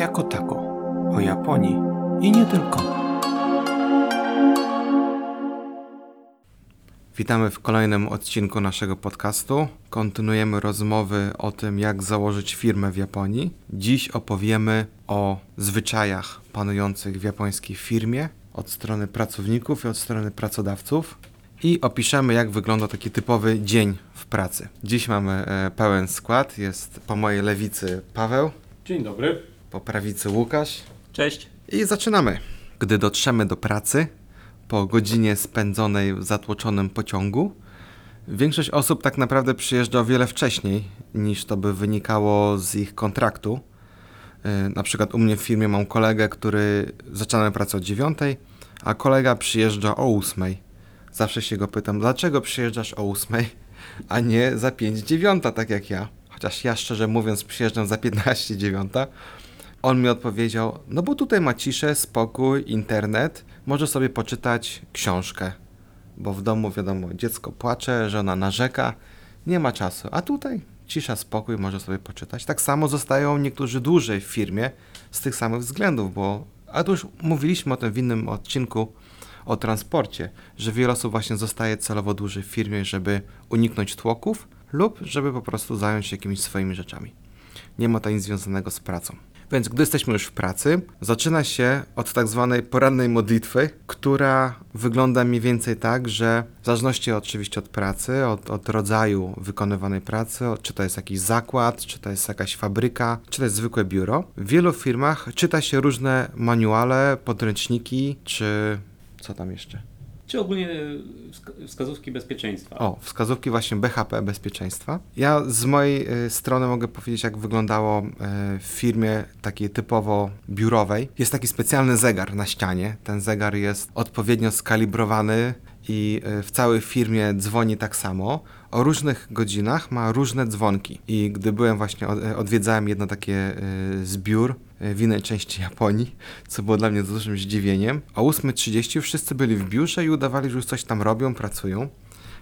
jako tako, o Japonii i nie tylko. Witamy w kolejnym odcinku naszego podcastu. Kontynuujemy rozmowy o tym, jak założyć firmę w Japonii. Dziś opowiemy o zwyczajach panujących w japońskiej firmie od strony pracowników i od strony pracodawców i opiszemy, jak wygląda taki typowy dzień w pracy. Dziś mamy e, pełen skład. Jest po mojej lewicy Paweł, Dzień dobry. Po prawicy Łukasz Cześć. i zaczynamy. Gdy dotrzemy do pracy, po godzinie spędzonej w zatłoczonym pociągu, większość osób tak naprawdę przyjeżdża o wiele wcześniej niż to by wynikało z ich kontraktu. E, Na przykład u mnie w firmie mam kolegę, który zaczynamy pracę o 9, a kolega przyjeżdża o 8. Zawsze się go pytam, dlaczego przyjeżdżasz o 8, a nie za 5 dziewiąta, tak jak ja. Chociaż ja szczerze mówiąc przyjeżdżam za 15 dziewiąta. On mi odpowiedział, no bo tutaj ma ciszę, spokój, internet, może sobie poczytać książkę. Bo w domu wiadomo, dziecko płacze, żona narzeka, nie ma czasu. A tutaj cisza, spokój, może sobie poczytać. Tak samo zostają niektórzy dłużej w firmie z tych samych względów, bo a tu już mówiliśmy o tym w innym odcinku o transporcie, że wiele osób właśnie zostaje celowo dłużej w firmie, żeby uniknąć tłoków lub żeby po prostu zająć się jakimiś swoimi rzeczami. Nie ma to nic związanego z pracą. Więc gdy jesteśmy już w pracy, zaczyna się od tak zwanej porannej modlitwy, która wygląda mniej więcej tak, że w zależności oczywiście od pracy, od, od rodzaju wykonywanej pracy, czy to jest jakiś zakład, czy to jest jakaś fabryka, czy to jest zwykłe biuro, w wielu firmach czyta się różne manuale, podręczniki, czy co tam jeszcze? Czy ogólnie wska- wskazówki bezpieczeństwa? O, wskazówki właśnie BHP bezpieczeństwa. Ja z mojej y, strony mogę powiedzieć, jak wyglądało y, w firmie takiej typowo biurowej. Jest taki specjalny zegar na ścianie. Ten zegar jest odpowiednio skalibrowany i y, w całej firmie dzwoni tak samo. O różnych godzinach ma różne dzwonki. I gdy byłem właśnie, od, odwiedzałem jedno takie z biur w innej części Japonii, co było dla mnie dużym zdziwieniem. O 8.30 wszyscy byli w biurze i udawali, że już coś tam robią, pracują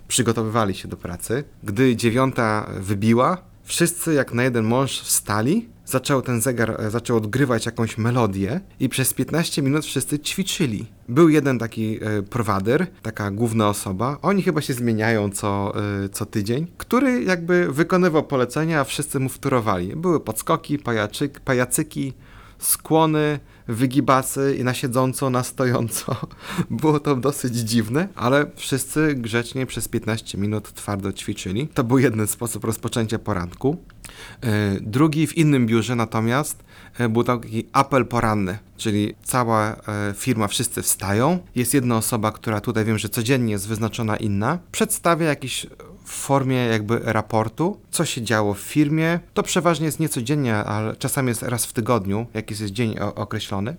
przygotowywali się do pracy. Gdy dziewiąta wybiła, wszyscy jak na jeden mąż wstali, zaczął ten zegar, e, zaczął odgrywać jakąś melodię i przez 15 minut wszyscy ćwiczyli. Był jeden taki e, prowader, taka główna osoba, oni chyba się zmieniają co, e, co tydzień, który jakby wykonywał polecenia, a wszyscy mu wtórowali. Były podskoki, pajaczyk, pajacyki, skłony, wygibasy i na siedząco, na stojąco. Było to dosyć dziwne, ale wszyscy grzecznie przez 15 minut twardo ćwiczyli. To był jeden sposób rozpoczęcia poranku. E, Drugi w innym biurze natomiast e, był taki apel poranny, czyli cała e, firma, wszyscy wstają. Jest jedna osoba, która tutaj wiem, że codziennie jest wyznaczona inna, przedstawia jakiś w formie jakby raportu, co się działo w firmie. To przeważnie jest niecodziennie, ale czasami jest raz w tygodniu, jakiś jest dzień określony.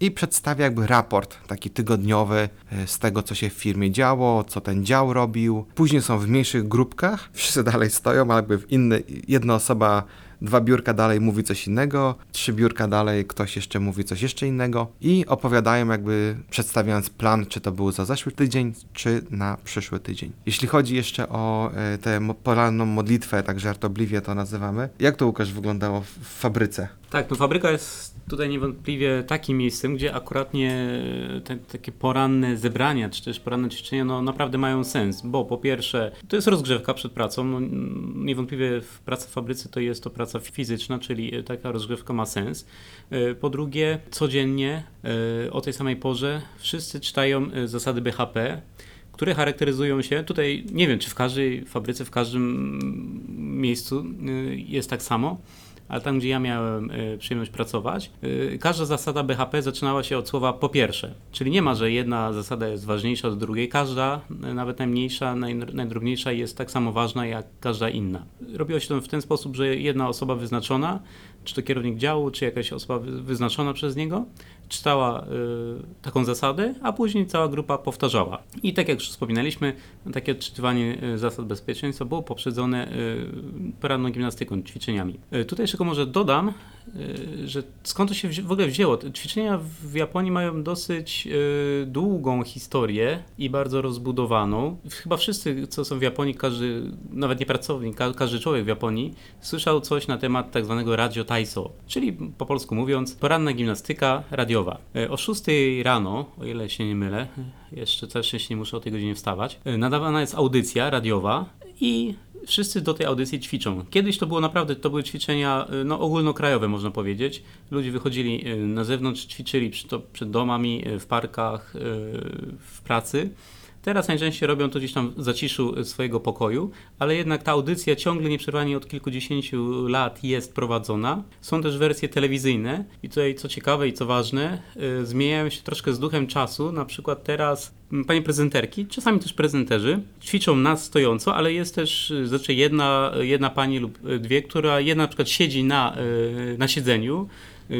I przedstawia jakby raport taki tygodniowy e, z tego, co się w firmie działo, co ten dział robił. Później są w mniejszych grupkach, wszyscy dalej stoją, ale jakby w inny, jedna osoba dwa biurka dalej mówi coś innego, trzy biurka dalej ktoś jeszcze mówi coś jeszcze innego i opowiadają jakby przedstawiając plan, czy to było za zeszły tydzień, czy na przyszły tydzień. Jeśli chodzi jeszcze o e, tę poranną modlitwę, tak żartobliwie to nazywamy, jak to Łukasz wyglądało w fabryce? Tak, no fabryka jest tutaj niewątpliwie takim miejscem, gdzie akuratnie te, takie poranne zebrania, czy też poranne ćwiczenia, no naprawdę mają sens, bo po pierwsze, to jest rozgrzewka przed pracą, no, niewątpliwie praca w fabryce to jest to praca fizyczna, czyli taka rozgrzewka ma sens. E, Po drugie, codziennie e, o tej samej porze wszyscy czytają e, zasady BHP, które charakteryzują się, tutaj nie wiem, czy w każdej fabryce, w każdym miejscu y, jest tak samo, ale tam, gdzie ja miałem y, przyjemność pracować, y, każda zasada BHP zaczynała się od słowa po pierwsze. Czyli nie ma, że jedna zasada jest ważniejsza od drugiej. Każda, y, nawet najmniejsza, naj, najdrobniejsza jest tak samo ważna jak każda inna. Robiło się to w ten sposób, że jedna osoba wyznaczona, czy to kierownik działu, czy jakaś osoba wy- wyznaczona przez niego, czytała y, taką zasadę, a później cała grupa powtarzała. I tak jak już wspominaliśmy, takie odczytywanie y, zasad bezpieczeństwa było poprzedzone y, poranną gimnastyką, ćwiczeniami. Tutaj tylko może dodam, że skąd to się w ogóle wzięło? Ćwiczenia w Japonii mają dosyć długą historię i bardzo rozbudowaną. Chyba wszyscy, co są w Japonii, każdy, nawet nie pracownik, ka- każdy człowiek w Japonii słyszał coś na temat tak zwanego radio taiso, czyli po polsku mówiąc poranna gimnastyka radiowa. Y, O 6 rano, o ile się nie mylę, jeszcze całe szczęście nie muszę o tej godzinie wstawać, y, nadawana jest audycja radiowa i wszyscy do tej audycji ćwiczą. Kiedyś to było naprawdę, to były ćwiczenia y, no, ogólnokrajowe, można powiedzieć. Ludzie wychodzili na zewnątrz, ćwiczyli przed domami, w parkach, w pracy. Teraz najczęściej robią to gdzieś tam w zaciszu swojego pokoju, ale jednak ta audycja ciągle nieprzerwanie od kilkudziesięciu lat jest prowadzona. Są też wersje telewizyjne i tutaj co ciekawe i co ważne, y, zmieniają się troszkę z duchem czasu. Na przykład teraz m, panie prezenterki, czasami też prezenterzy, ćwiczą na stojąco, ale jest też y, zazwyczaj jedna, jedna pani lub dwie, która jedna na przykład siedzi na, y, na siedzeniu,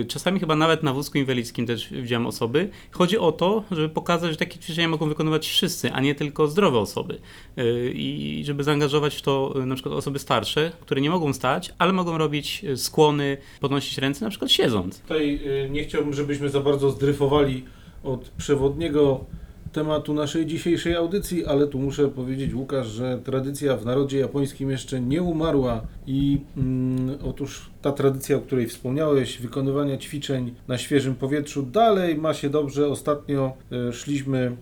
Czasami chyba nawet na wózku inwalidzkim też widziałem osoby. Chodzi o to, żeby pokazać, że takie ćwiczenia mogą wykonywać wszyscy, a nie tylko zdrowe osoby. Y, I żeby zaangażować w to y, na przykład osoby starsze, które nie mogą stać, ale mogą robić y, skłony, podnosić ręce, na przykład siedząc. Tutaj y, nie chciałbym, żebyśmy za bardzo zdryfowali od przewodniego tematu naszej dzisiejszej audycji, ale tu muszę powiedzieć, Łukasz, że tradycja w narodzie japońskim jeszcze nie umarła i mm, otóż ta tradycja, o której wspomniałeś, wykonywania ćwiczeń na świeżym powietrzu, dalej ma się dobrze. Ostatnio y, szliśmy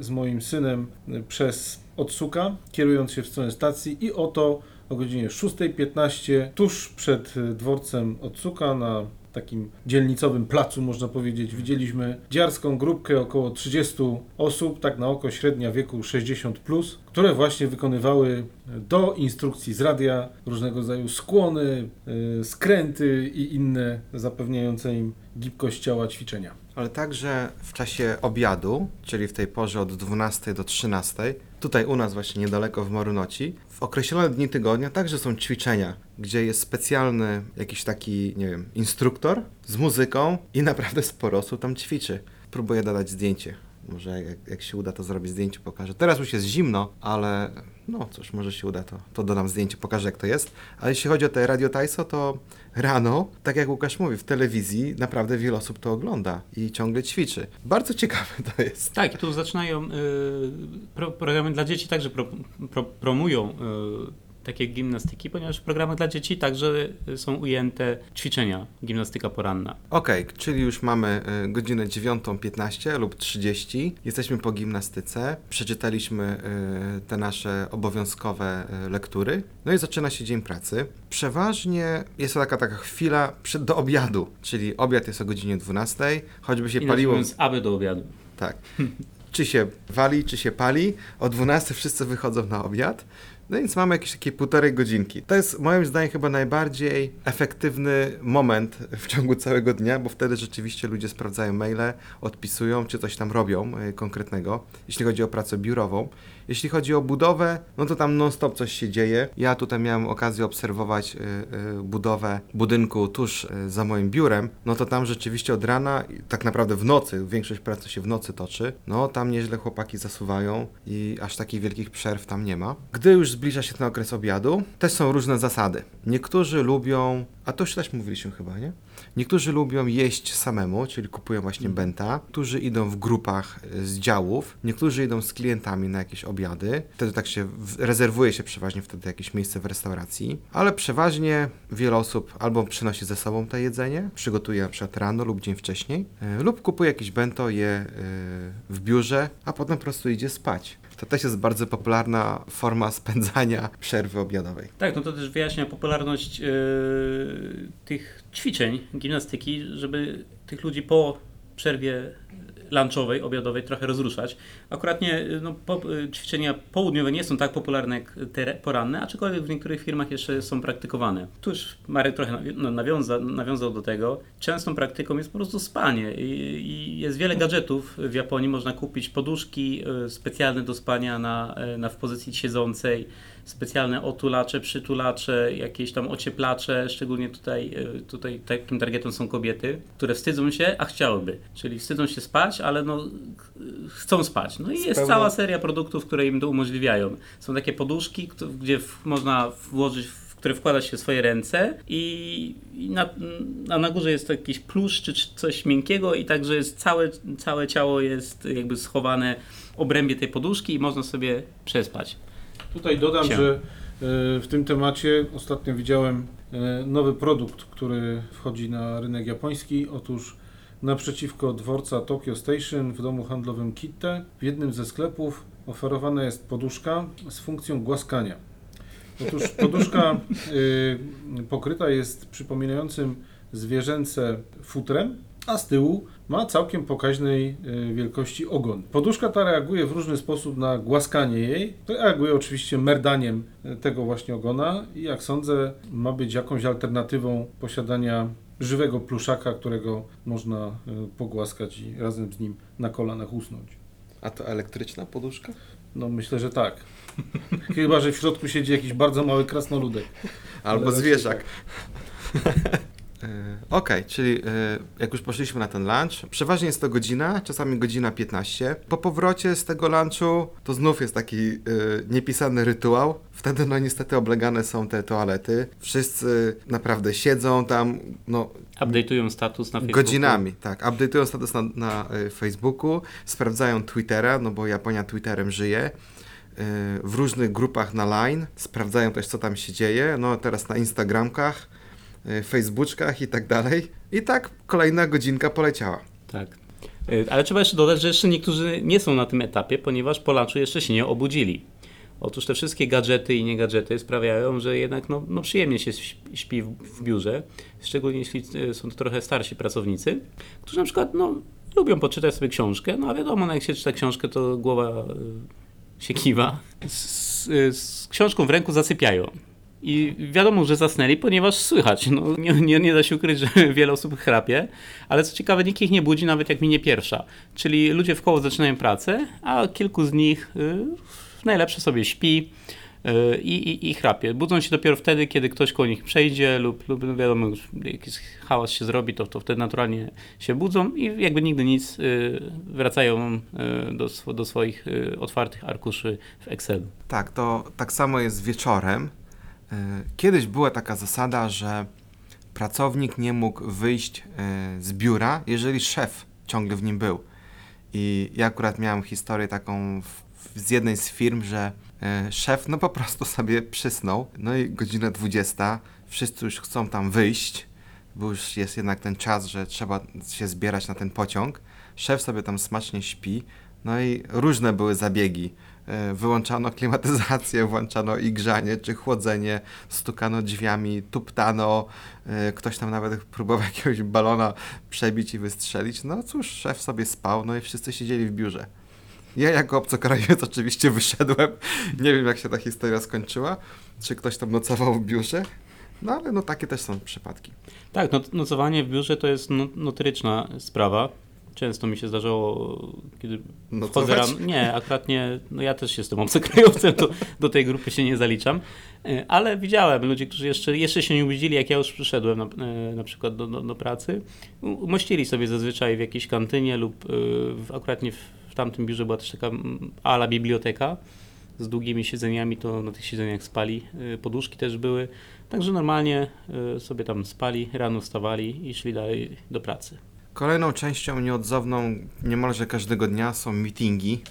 y, z moim synem y, przez Otsuka, kierując się w stronę stacji i oto o godzinie 6.15 tuż przed dworcem Otsuka na takim dzielnicowym placu, można powiedzieć, widzieliśmy dziarską grupkę około 30 osób, tak na oko średnia wieku 60+, plus, które właśnie wykonywały do instrukcji z radia różnego rodzaju skłony, y, skręty i inne zapewniające im gibkość ciała ćwiczenia. Ale także w czasie obiadu, czyli w tej porze od 12 do 13, tutaj u nas właśnie niedaleko w Morunoci, w określone dni tygodnia także są ćwiczenia, gdzie jest specjalny jakiś taki, nie wiem, instruktor z muzyką i naprawdę sporo osób tam ćwiczy. Próbuję dodać zdjęcie. Może jak, jak się uda, to zrobić zdjęcie, pokażę. Teraz już jest zimno, ale no cóż, może się uda, to, to dodam zdjęcie, pokażę jak to jest. Ale jeśli chodzi o te Radio Taiso, to rano, tak jak Łukasz mówi, w telewizji naprawdę wiele osób to ogląda i ciągle ćwiczy. Bardzo ciekawe to jest. Tak, i tu zaczynają y, pro, programy dla dzieci także pro, pro, promują y, takie gimnastyki, ponieważ w programach dla dzieci także y, są ujęte ćwiczenia, gimnastyka poranna. Okej, czyli już mamy y, godzinę 9.15 lub 30. Jesteśmy po gimnastyce. Przeczytaliśmy y, te nasze obowiązkowe lektury. No i zaczyna się dzień pracy. Przeważnie jest to taka, taka chwila przed do obiadu, czyli obiad jest o godzinie 12, choćby się Inaczej paliło. mówiąc, aby do obiadu. Tak. Czy się wali, czy się pali. O 12 wszyscy wychodzą na obiad. No więc mamy jakieś takie półtorej godzinki. To jest moim zdaniem chyba najbardziej efektywny moment w ciągu całego dnia, bo wtedy rzeczywiście ludzie sprawdzają maile, odpisują, czy coś tam robią y, konkretnego, jeśli chodzi o pracę biurową. Jeśli chodzi o budowę, no to tam non-stop coś się dzieje. Ja tutaj miałem okazję obserwować y, y, budowę budynku tuż za moim biurem. No to tam rzeczywiście od rana, tak naprawdę w nocy, większość pracy się w nocy toczy. No tam nieźle chłopaki zasuwają i aż takich wielkich przerw tam nie ma. Gdy już zbliża się ten okres obiadu, też są różne zasady. Niektórzy lubią, a to już też mówiliśmy chyba, nie? Niektórzy lubią jeść samemu, czyli kupują właśnie benta. Niektórzy idą w grupach y, z działów. Niektórzy idą z klientami na jakieś obiady. Wtedy tak się rezerwuje się przeważnie wtedy jakieś miejsce w restauracji. Ale przeważnie wiele osób albo przynosi ze sobą to jedzenie, przygotuje na przykład rano lub dzień wcześniej, y, lub kupuje jakieś bento, je y, w biurze, a potem po prostu idzie spać. To też jest bardzo popularna forma spędzania przerwy obiadowej. Tak, no to też wyjaśnia popularność y, tych ćwiczeń gimnastyki, żeby tych ludzi po przerwie lunchowej, obiadowej trochę rozruszać. Akuratnie y, no, po, y, ćwiczenia południowe nie są tak popularne jak te poranne, aczkolwiek w niektórych firmach jeszcze są praktykowane. Tu już Marek trochę no, nawiąza, nawiązał do tego. Częstą praktyką jest po prostu spanie i, i jest wiele gadżetów w Japonii. Można kupić poduszki y, specjalne do spania na, y, na w pozycji siedzącej, specjalne otulacze, przytulacze, jakieś tam ocieplacze, szczególnie tutaj, y, tutaj takim targetem są kobiety, które wstydzą się, a chciałyby. Czyli wstydzą się spać, ale no, chcą spać. No i jest Spełnia- cała seria produktów, które im to umożliwiają. Są takie poduszki, gdzie w, można włożyć w w które wkłada się swoje ręce i, i na, a na górze jest jakiś plusz czy czy coś miękkiego i także jest całe, całe ciało jest jakby schowane w obrębie tej poduszki i można sobie przespać. Tutaj dodam, Się. że e, w tym temacie ostatnio widziałem e, nowy produkt, który wchodzi na rynek japoński. Otóż naprzeciwko dworca Tokyo Station w domu handlowym Kitte w jednym ze sklepów oferowana jest poduszka z funkcją głaskania. Otóż poduszka y, pokryta jest przypominającym zwierzęce futrem, a z tyłu ma całkiem pokaźnej y, wielkości ogon. Poduszka ta reaguje w różny sposób na głaskanie jej. Reaguje oczywiście merdaniem y, tego właśnie ogona i jak sądzę ma być jakąś alternatywą posiadania żywego pluszaka, którego można y, pogłaskać i razem z nim na kolanach usnąć. A to elektryczna poduszka? No myślę, że tak. Chyba, że w środku siedzi jakiś bardzo mały krasnoludek. Albo zwierzak. E, Okej, czyli e, jak już poszliśmy na ten lunch, przeważnie jest to godzina, czasami godzina 15. Po powrocie z tego lunchu to znów jest taki e, niepisany rytuał. Wtedy no niestety oblegane są te toalety. Wszyscy naprawdę siedzą tam, no Update'ują status na Facebooku. Godzinami, tak. Update'ują status na, na Facebooku, sprawdzają Twittera, no bo Japonia Twitterem żyje. W różnych grupach na line, sprawdzają też, co tam się dzieje. No teraz na Instagramkach, Facebookach i tak dalej. I tak kolejna godzinka poleciała. Tak. Y, Ale trzeba jeszcze dodać, że jeszcze niektórzy nie są na tym etapie, ponieważ po lunchu jeszcze się nie obudzili. Otóż te wszystkie gadżety i nie gadżety sprawiają, że jednak no, no przyjemnie się śp- śpi w, biurze, szczególnie jeśli y, są to trochę starsi pracownicy, którzy na przykład no, lubią poczytać sobie książkę, no a wiadomo, no, jak się czyta książkę, to głowa y, się kiwa. Z, y, z książką w ręku zasypiają. I wiadomo, że zasnęli, ponieważ słychać. No, nie, nie, nie da się ukryć, że wiele osób chrapie, ale co ciekawe, nikt ich nie budzi, nawet jak minie pierwsza. Czyli ludzie w koło zaczynają pracę, a kilku z nich y, najlepsze sobie śpi y, i, i, chrapie. Budzą się dopiero wtedy, kiedy ktoś koło nich przejdzie lub, lub no wiadomo, jakiś hałas się zrobi, to, to wtedy naturalnie się budzą i jakby nigdy nic y, wracają y, do, do swoich y, otwartych arkuszy w Excelu. Tak, to tak samo jest wieczorem. Y, Kiedyś była taka zasada, że pracownik nie mógł wyjść y, z biura, jeżeli szef ciągle w nim był. I ja akurat miałem historię taką z jednej z firm, że y, szef no po prostu sobie przysnął. No i godzina 20, wszyscy już chcą tam wyjść, bo już jest jednak ten czas, że trzeba się zbierać na ten pociąg. Szef sobie tam smacznie śpi. No i różne były zabiegi. E, Wyłączano klimatyzację, włączano igrzanie czy chłodzenie, stukano drzwiami, tuptano, e, ktoś tam nawet próbował jakiegoś balona przebić i wystrzelić. No cóż, szef sobie spał, no i wszyscy siedzieli w biurze. Ja jako obcokrajowiec oczywiście wyszedłem. Nie wiem, jak się ta historia skończyła. Czy ktoś tam nocował w biurze? No ale no takie też są przypadki. Tak, no, nocowanie w biurze to jest no, notoryczna sprawa. Często mi się zdarzało, kiedy Nocować? wchodzę. Nie, akurat nie. No ja też jestem obcokrajowcem, to do tej grupy się nie zaliczam. E, Ale widziałem ludzi, którzy jeszcze, jeszcze się nie obudzili, jak ja już przyszedłem na, e, na przykład do, do, do pracy. Umościli sobie zazwyczaj w jakiejś kantynie lub e, w, akurat nie w, w tamtym biurze była też taka ala biblioteka z długimi siedzeniami, to na tych siedzeniach spali. Poduszki też były. Także normalnie sobie tam spali, rano wstawali i szli dalej do pracy. Kolejną częścią nieodzowną niemalże każdego dnia są meetingi.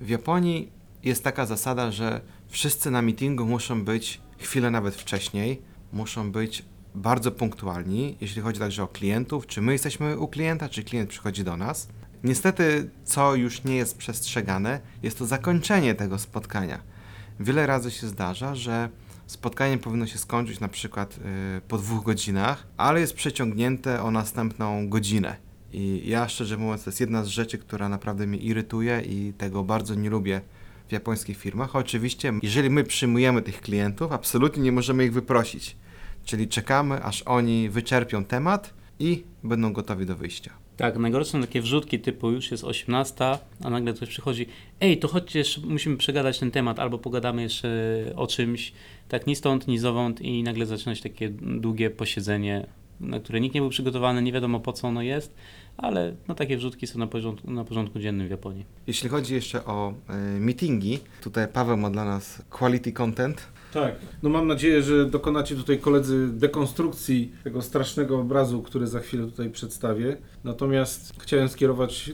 W Japonii jest taka zasada, że wszyscy na meetingu muszą być chwilę nawet wcześniej, muszą być bardzo punktualni, jeśli chodzi także o klientów, czy my jesteśmy u klienta, czy klient przychodzi do nas. Niestety, co już nie jest przestrzegane, jest to zakończenie tego spotkania. Wiele razy się zdarza, że spotkanie powinno się skończyć na przykład y, po dwóch godzinach, ale jest przeciągnięte o następną godzinę. I ja szczerze mówiąc, to jest jedna z rzeczy, która naprawdę mnie irytuje i tego bardzo nie lubię w japońskich firmach. Oczywiście, jeżeli my przyjmujemy tych klientów, absolutnie nie możemy ich wyprosić. Czyli czekamy, aż oni wyczerpią temat i będą gotowi do wyjścia. Tak, najgorsze są takie wrzutki typu już jest 18, a nagle ktoś przychodzi, ej, to chodźcie musimy przegadać ten temat, albo pogadamy jeszcze o czymś, tak ni stąd, ni zowąd i nagle zaczyna się takie długie posiedzenie, na które nikt nie był przygotowany, nie wiadomo po co ono jest, ale no, takie wrzutki są na porządku, na porządku dziennym w Japonii. Jeśli chodzi jeszcze o y, meetingi, tutaj Paweł ma dla nas quality content. Tak. No mam nadzieję, że dokonacie tutaj koledzy dekonstrukcji tego strasznego obrazu, który za chwilę tutaj przedstawię. Natomiast chciałem skierować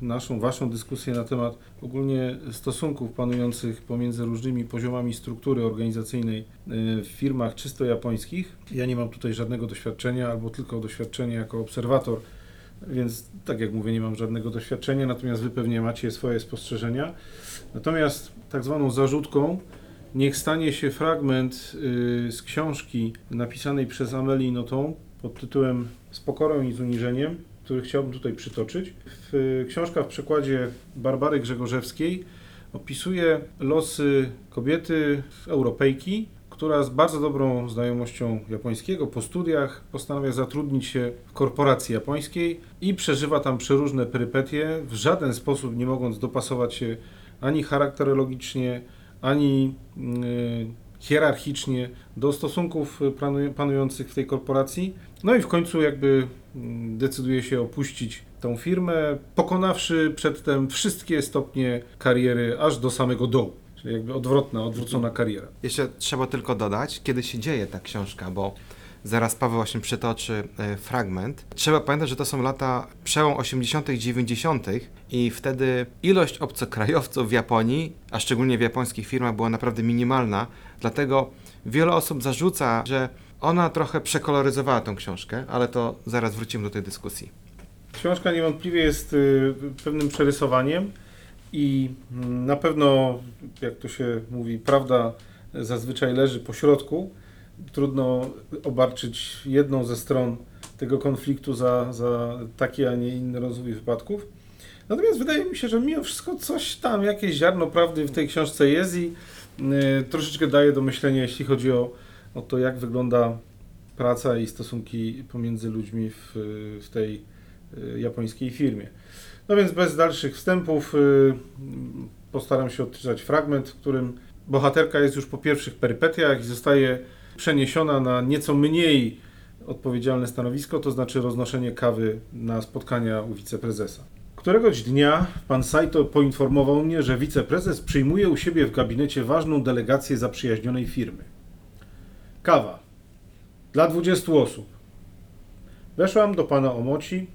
naszą, waszą dyskusję na temat ogólnie stosunków panujących pomiędzy różnymi poziomami struktury organizacyjnej y, w firmach czysto japońskich. Ja nie mam tutaj żadnego doświadczenia, albo tylko doświadczenie jako obserwator, więc tak jak mówię, nie mam żadnego doświadczenia, natomiast wy pewnie macie swoje spostrzeżenia. Natomiast tak zwaną zarzutką Niech stanie się fragment y, z książki napisanej przez Amelie Nothomb pod tytułem Z pokorą i z uniżeniem, który chciałbym tutaj przytoczyć. W, y, książka w przekładzie Barbary Grzegorzewskiej opisuje losy kobiety Europejki, która z bardzo dobrą znajomością japońskiego po studiach postanawia zatrudnić się w korporacji japońskiej i przeżywa tam przeróżne perypetie, w żaden sposób nie mogąc dopasować się ani charakterologicznie, ani y, hierarchicznie do stosunków panu- panujących w tej korporacji. No i w końcu jakby mm, decyduje się opuścić tą firmę, pokonawszy przedtem wszystkie stopnie kariery aż do samego dołu. Czyli jakby odwrotna, odwrócona kariera. Jeszcze trzeba tylko dodać, kiedy się dzieje ta książka, bo zaraz Paweł właśnie przytoczy e, fragment. Trzeba pamiętać, że to są lata przełom 80., 90. i wtedy ilość obcokrajowców w Japonii, a szczególnie w japońskich firmach, była naprawdę minimalna. Dlatego wiele osób zarzuca, że ona trochę przekoloryzowała tą książkę, ale to zaraz wrócimy do tej dyskusji. Książka niewątpliwie jest y, pewnym przerysowaniem i na pewno, jak to się mówi, prawda zazwyczaj leży po środku. Trudno obarczyć jedną ze stron tego konfliktu za, za taki, a nie inny rozwój wypadków. Natomiast wydaje mi się, że mimo wszystko coś tam, jakieś ziarno prawdy w tej książce jest i y, troszeczkę daje do myślenia, jeśli chodzi o, o to, jak wygląda praca i stosunki pomiędzy ludźmi w, w tej y, japońskiej firmie. No więc bez dalszych wstępów y, postaram się odczytać fragment, w którym bohaterka jest już po pierwszych perypetiach i zostaje przeniesiona na nieco mniej odpowiedzialne stanowisko, to znaczy roznoszenie kawy na spotkania u wiceprezesa. Któregoś dnia pan Saito poinformował mnie, że wiceprezes przyjmuje u siebie w gabinecie ważną delegację zaprzyjaźnionej firmy. Kawa. Dla 20 osób. Weszłam do pana Omoci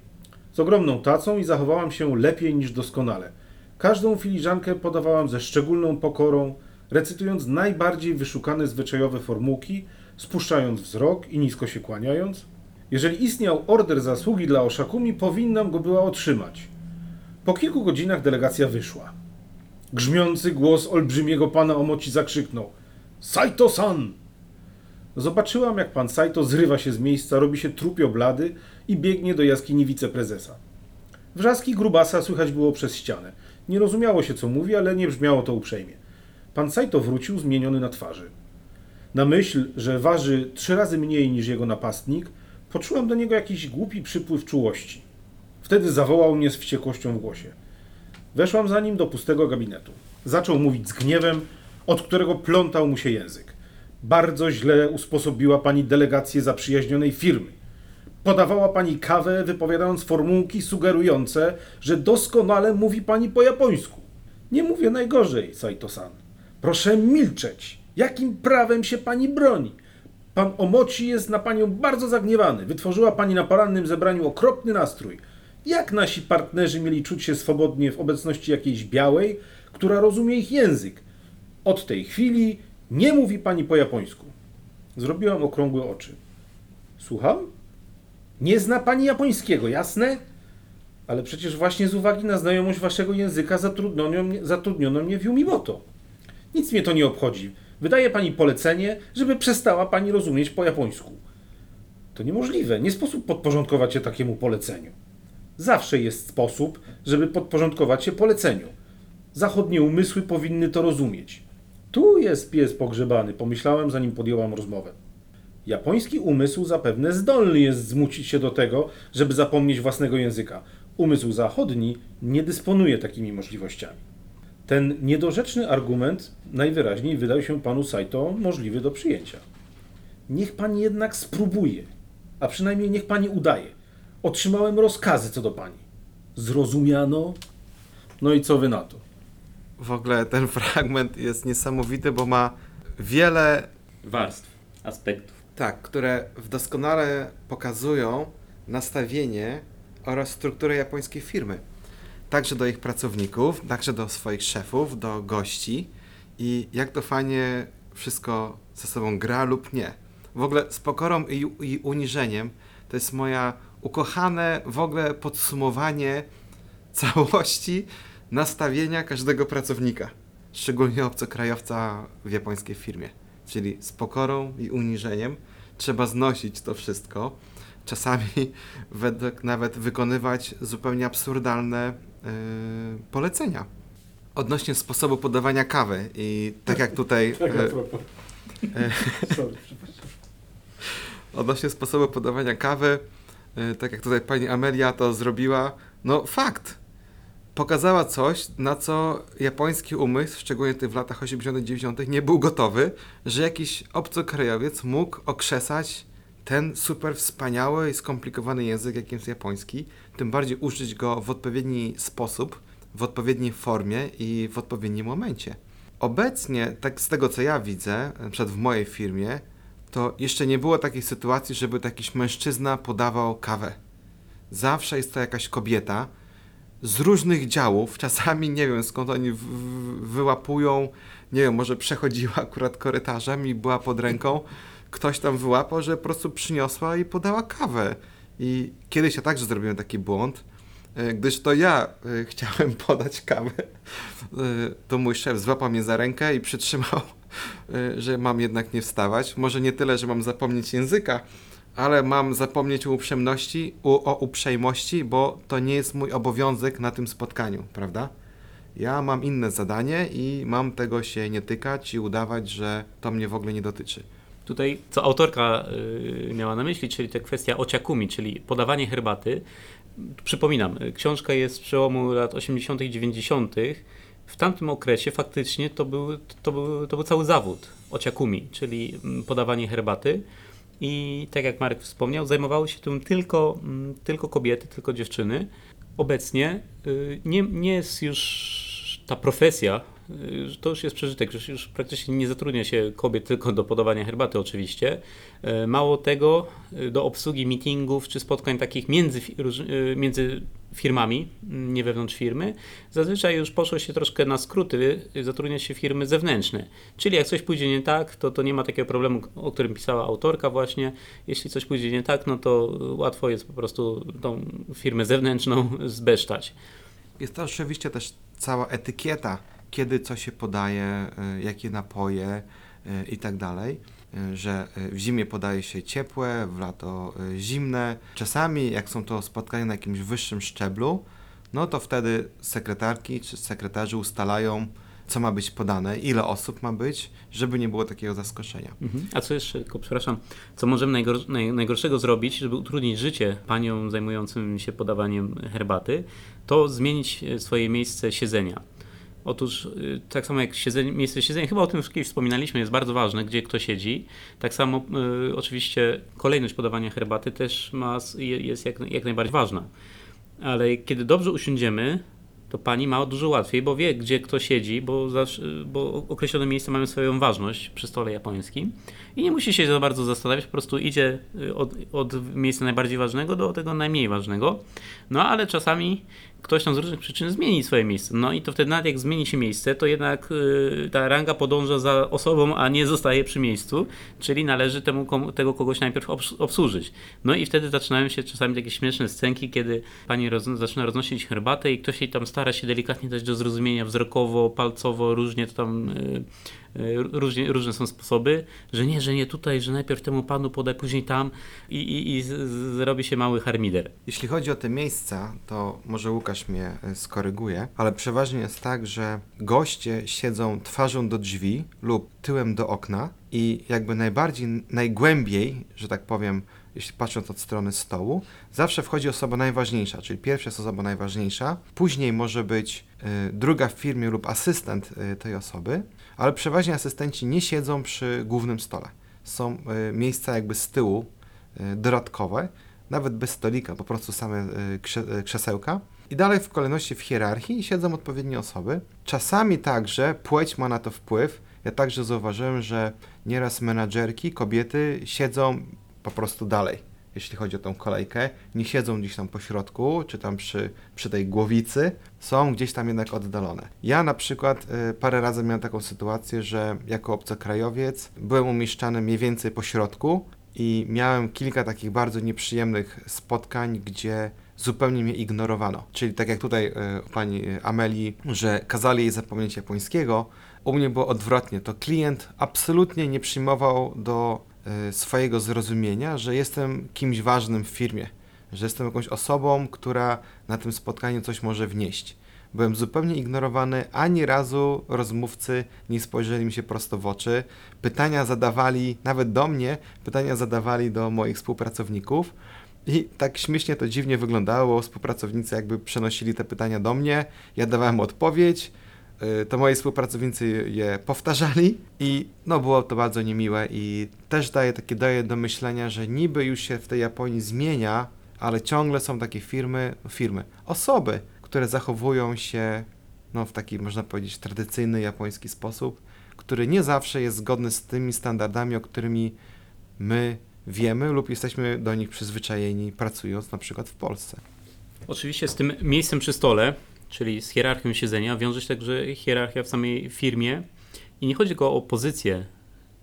z ogromną tacą i zachowałam się lepiej niż doskonale. Każdą filiżankę podawałam ze szczególną pokorą, recytując najbardziej wyszukane zwyczajowe formułki, spuszczając wzrok i nisko się kłaniając. Jeżeli istniał order zasługi dla Oszakumi, powinnam go była otrzymać. Po kilku godzinach delegacja wyszła. Grzmiący głos olbrzymiego pana Omoci zakrzyknął: Saito-san! Zobaczyłam, jak pan Saito zrywa się z miejsca, robi się trupio blady i biegnie do jaskini wiceprezesa. Wrzaski grubasa słychać było przez ścianę. Nie rozumiało się, co mówi, ale nie brzmiało to uprzejmie. Pan Saito wrócił zmieniony na twarzy. Na myśl, że waży trzy razy mniej niż jego napastnik, poczułam do niego jakiś głupi przypływ czułości. Wtedy zawołał mnie z wściekłością w głosie. Weszłam za nim do pustego gabinetu. Zaczął mówić z gniewem, od którego plątał mu się język. Bardzo źle usposobiła pani delegację zaprzyjaźnionej firmy. Podawała pani kawę, wypowiadając formułki sugerujące, że doskonale mówi pani po japońsku. Nie mówię najgorzej, Saito-san. Proszę milczeć. Jakim prawem się pani broni? Pan Omoci jest na panią bardzo zagniewany. Wytworzyła pani na porannym zebraniu okropny nastrój. Jak nasi partnerzy mieli czuć się swobodnie w obecności jakiejś białej, która rozumie ich język? Od tej chwili nie mówi pani po japońsku. Zrobiłam okrągłe oczy. Słucham? Nie zna pani japońskiego, jasne? Ale przecież właśnie z uwagi na znajomość waszego języka zatrudniono mnie, zatrudniono mnie w Yumimoto. Nic mnie to nie obchodzi. Wydaje pani polecenie, żeby przestała pani rozumieć po japońsku. To niemożliwe. Nie sposób podporządkować się takiemu poleceniu. Zawsze jest sposób, żeby podporządkować się poleceniu. Zachodnie umysły powinny to rozumieć. Tu jest pies pogrzebany, pomyślałem, zanim podjęłam rozmowę. Japoński umysł zapewne zdolny jest zmucić się do tego, żeby zapomnieć własnego języka. Umysł zachodni nie dysponuje takimi możliwościami. Ten niedorzeczny argument najwyraźniej wydał się panu Saito możliwy do przyjęcia. Niech pani jednak spróbuje, a przynajmniej niech pani udaje. Otrzymałem rozkazy co do pani. Zrozumiano? No i co wy na to? W ogóle ten fragment jest niesamowity, bo ma wiele Warstw, aspektów. Tak, które w doskonale pokazują nastawienie oraz strukturę japońskiej firmy. Także do ich pracowników, także do swoich szefów, do gości i jak to fajnie wszystko ze sobą gra lub nie. W ogóle z pokorą i, i uniżeniem to jest moja ukochane w ogóle podsumowanie całości nastawienia każdego pracownika, szczególnie obcokrajowca w japońskiej firmie. Czyli z pokorą i uniżeniem trzeba znosić to wszystko. Czasami według nawet wykonywać zupełnie absurdalne yy, polecenia. Odnośnie sposobu podawania kawy i tak jak tutaj Tak, yy, e, Sorry, przepraszam. odnośnie sposobu podawania kawy, yy, tak jak tutaj pani Amelia to zrobiła, no fakt. Pokazała coś, na co japoński umysł, szczególnie w latach 80., 90., nie był gotowy, że jakiś obcokrajowiec mógł okrzesać ten super wspaniały i skomplikowany język, jakim jest japoński, tym bardziej użyć go w odpowiedni sposób, w odpowiedniej formie i w odpowiednim momencie. Obecnie, tak z tego co ja widzę, na przykład w mojej firmie, to jeszcze nie było takiej sytuacji, żeby jakiś mężczyzna podawał kawę. Zawsze jest to jakaś kobieta z różnych działów, czasami nie wiem skąd oni wyłapują, nie wiem, może przechodziła akurat korytarzem i była pod ręką, ktoś tam wyłapał, że po prostu przyniosła i podała kawę. I kiedyś ja także zrobiłem taki błąd, e, gdyż to ja e, chciałem podać kawę, e, to mój szef złapał mnie za rękę i przytrzymał, że mam jednak nie wstawać. Może nie tyle, że mam zapomnieć języka, ale mam zapomnieć o uprzejmości, o, uprzejmości, bo to nie jest mój obowiązek na tym spotkaniu, prawda? Ja mam inne zadanie i mam tego się nie tykać i udawać, że to mnie w ogóle nie dotyczy. Tutaj, co autorka y, miała na myśli, czyli ta kwestia ociakumi, czyli podawanie herbaty. Przypominam, y, książka jest z przełomu lat 80. i 90. W tamtym okresie faktycznie to był, to był, to był cały zawód ociakumi, czyli mm, podawanie herbaty. I tak jak Marek wspomniał, zajmowały się tym tylko, mm, tylko kobiety, tylko dziewczyny. Obecnie y, nie, nie jest już ta profesja, y, to już jest przeżytek, że już praktycznie nie zatrudnia się kobiet tylko do podawania herbaty oczywiście. E, Mało tego, y, do obsługi meetingów czy spotkań takich między, y, między firmami, mm, nie wewnątrz firmy, zazwyczaj już poszło się troszkę na skróty, zatrudnia się firmy zewnętrzne. Czyli jak coś pójdzie nie tak, to, to nie ma takiego problemu, o którym pisała autorka właśnie. Jeśli coś pójdzie nie tak, no to łatwo jest po prostu tą firmę zewnętrzną zbesztać. Jest to oczywiście też cała etykieta, kiedy co się podaje, y, jakie napoje y, i tak dalej, że y, w zimie podaje się ciepłe, w lato y, zimne. Czasami, jak są to spotkania na jakimś wyższym szczeblu, no to wtedy sekretarki czy sekretarze ustalają, co ma być podane, ile osób ma być, żeby nie było takiego zaskoczenia. Mhm. A co jeszcze, tylko przepraszam, co możemy naj, najgorszego zrobić, żeby utrudnić życie paniom zajmującym się podawaniem herbaty, to zmienić e, swoje miejsce siedzenia. Otóż y, tak samo jak siedzenie, miejsce siedzenia, chyba o tym już kiedyś wspominaliśmy, jest bardzo ważne, gdzie kto siedzi. Tak samo y, oczywiście kolejność podawania herbaty też ma, jest jak, jak najbardziej ważna. Ale kiedy dobrze usiądziemy, to pani ma dużo łatwiej, bo wie, gdzie kto siedzi, bo, zawsze, bo określone miejsca mają swoją ważność przy stole japońskim i nie musi się za bardzo zastanawiać, po prostu idzie y, od, od miejsca najbardziej ważnego do tego najmniej ważnego. No ale czasami ktoś tam z różnych przyczyn zmieni swoje miejsce. No i to wtedy nawet jak zmieni się miejsce, to jednak y, ta ranga podąża za osobą, a nie zostaje przy miejscu, czyli należy temu, tego kogoś najpierw obs- obsłużyć. No i wtedy zaczynają się czasami takie śmieszne scenki, kiedy pani roz, zaczyna roznosić herbatę i ktoś jej tam stara się delikatnie dać do zrozumienia wzrokowo, palcowo, różnie to tam... Y, Różnie, różne są sposoby, że nie, że nie tutaj, że najpierw temu panu podaj, później tam i, i, i zrobi się mały harmider. Jeśli chodzi o te miejsca, to może Łukasz mnie y, skoryguje, ale przeważnie jest tak, że goście siedzą twarzą do drzwi lub tyłem do okna i jakby najbardziej, najgłębiej, że tak powiem, jeśli patrząc od strony stołu, zawsze wchodzi osoba najważniejsza, czyli pierwsza jest osoba najważniejsza, później może być y, druga w firmie lub asystent y, tej osoby, ale przeważnie asystenci nie siedzą przy głównym stole. Są y, miejsca jakby z tyłu y, dodatkowe, nawet bez stolika, po prostu same y, krzesełka. I dalej w kolejności w hierarchii siedzą odpowiednie osoby. Czasami także płeć ma na to wpływ. Ja także zauważyłem, że nieraz menadżerki, kobiety siedzą po prostu dalej, jeśli chodzi o tą kolejkę. Nie siedzą gdzieś tam po środku, czy tam przy, przy tej głowicy, są gdzieś tam jednak oddalone. Ja na przykład y, parę razy miałem taką sytuację, że jako obcokrajowiec byłem umieszczany mniej więcej po środku i miałem kilka takich bardzo nieprzyjemnych spotkań, gdzie zupełnie mnie ignorowano. Czyli tak jak tutaj y, pani Ameli, że kazali jej zapomnieć japońskiego, u mnie było odwrotnie. To klient absolutnie nie przyjmował do swojego zrozumienia, że jestem kimś ważnym w firmie, że jestem jakąś osobą, która na tym spotkaniu coś może wnieść. Byłem zupełnie ignorowany, ani razu rozmówcy nie spojrzeli mi się prosto w oczy. Pytania zadawali, nawet do mnie, pytania zadawali do moich współpracowników. I tak śmiesznie to dziwnie wyglądało. Współpracownicy jakby przenosili te pytania do mnie, ja dawałem odpowiedź, y, to moi współpracownicy je powtarzali i no było to bardzo niemiłe i też daje takie daje do myślenia, że niby już się w tej Japonii zmienia, ale ciągle są takie firmy, firmy, osoby, które zachowują się no, w taki, można powiedzieć, tradycyjny japoński sposób, który nie zawsze jest zgodny z tymi standardami, o którymi my wiemy lub jesteśmy do nich przyzwyczajeni, pracując na przykład w Polsce. Oczywiście z tym miejscem przy stole, czyli z hierarchią siedzenia, wiąże się także hierarchia w samej firmie. I nie chodzi tylko o pozycję,